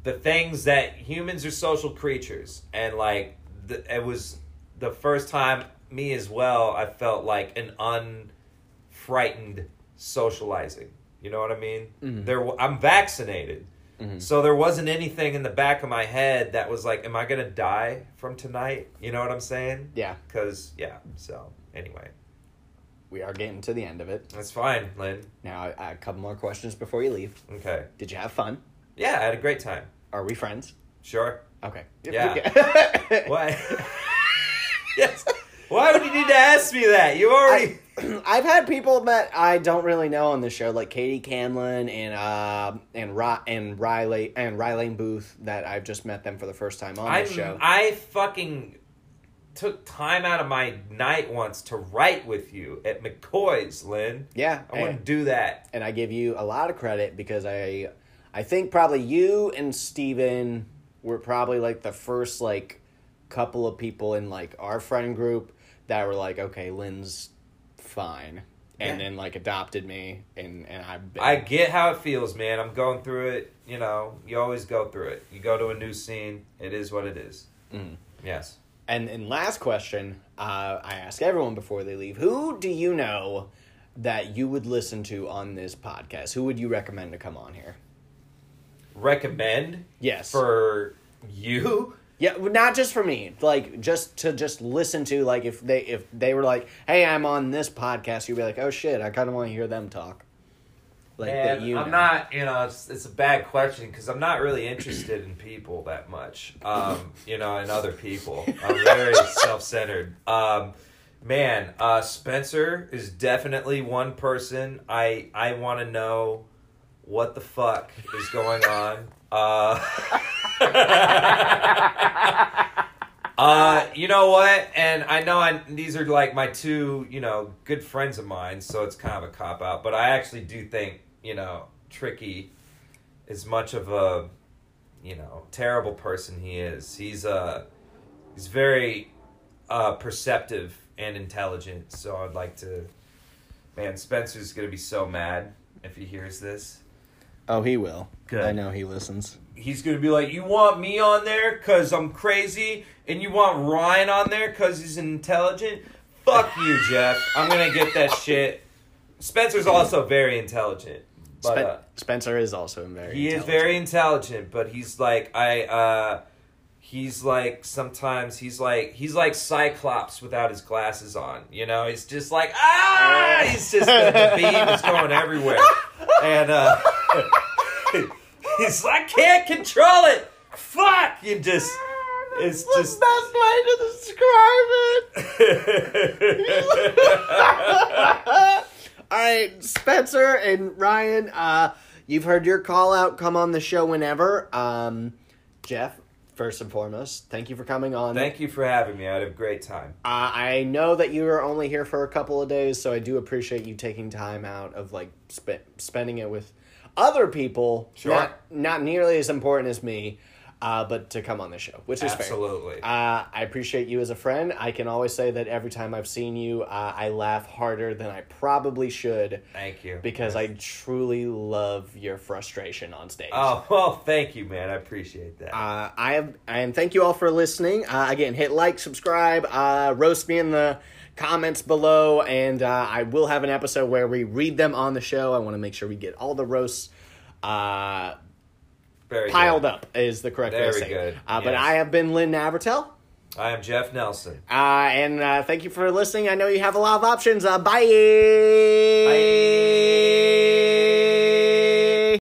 the things that humans are social creatures and like the, it was the first time me as well I felt like an unfrightened socializing. You know what I mean? Mhm. There I'm vaccinated. Mhm. So there wasn't anything in the back of my head that was like, am I going to die from tonight? You know what I'm saying? Yeah, Cuz yeah. So anyway, we are getting to the end of it. that's fine, Lynn. Now, I- I- a couple more questions before you leave. Okay. Did you have fun? Yeah, I had a great time. Are we friends? Sure. Okay. Yeah. <laughs> <laughs> Why? <laughs> yes. Why would you need to ask me that? You already. <clears throat> I've had people that I don't really know on the show, like Katie Canlin and uh, and Ry- and Riley and Riley Booth, that I've just met them for the first time on I the show. I fucking took time out of my night once to write with you at McCoy's, Lynn. yeah, I want wouldn't do that. and I give you a lot of credit because I, I think probably you and Steven were probably like the first like couple of people in like our friend group that were like, okay, Lynn's fine, and Yeah. then like adopted me, and and I've been, I get how it feels, man. I'm going through it. You know, you always go through it. You go to a new scene. It is what it is. Mhm. Yes. And and last question, uh, I ask everyone before they leave: Who do you know that you would listen to on this podcast? Who would you recommend to come on here? Recommend Yes, for you. yeah, not just for me, like just to just listen to. Like if they if they were like, "Hey, I'm on this podcast," you'd be like, "Oh shit, I kind of want to hear them talk." Like that you. I'm know. not. You know, it's, it's a bad question because I'm not really interested in people that much. Um, you know, in other people. I'm very <laughs> self-centered. Um, Man, uh, Spencer is definitely one person. I I want to know what the fuck is going on. Uh, <laughs> uh, you know what? And I know I these are like my two, you know, good friends of mine, so it's kind of a cop out. But I actually do think, you know, Tricky, as much of a, you know, terrible person he is, he's uh, he's very uh, perceptive and intelligent. So I'd like to, man, Spencer's gonna be so mad if he hears this. Oh, he will. Good. I know he listens. He's gonna be like, "You want me on there because I'm crazy, and you want Ryan on there because he's intelligent." Fuck you, Jeff. I'm gonna get that shit. Spencer's also very intelligent, but Spen- uh, Spencer is also very. he is intelligent. very intelligent. But he's like I. uh He's like sometimes he's like he's like Cyclops without his glasses on. You know, he's just like ah. He's just the, the beam is going everywhere, and uh <laughs> he's like I can't control it. Fuck! You just it's just best way to describe it. <laughs> All right, Spencer and Ryan, uh, you've heard your call out. Come on the show whenever. Um, Jeff, first and foremost, thank you for coming on. Thank you for having me. I had a great time. Uh, I know that you are only here for a couple of days, so I do appreciate you taking time out of like sp- spending it with other people. Sure. Not, not nearly as important as me, uh, but to come on the show, which is fair. Absolutely. Uh, I appreciate you as a friend. I can always say that every time I've seen you, uh, I laugh harder than I probably should Thank you. because I truly love your frustration on stage. Oh well, thank you, man. I appreciate that. Uh, I have, and thank you all for listening. Uh, again, hit like, subscribe, uh, roast me in the comments below, and uh, I will have an episode where we read them on the show. I want to make sure we get all the roasts uh, Very piled good. up. Is the correct way to Very say. it. good, Uh, But yes. I have been Lynn Navertel. I am Jeff Nelson. Uh, and uh, thank you for listening. I know you have a lot of options. Uh, bye. Bye.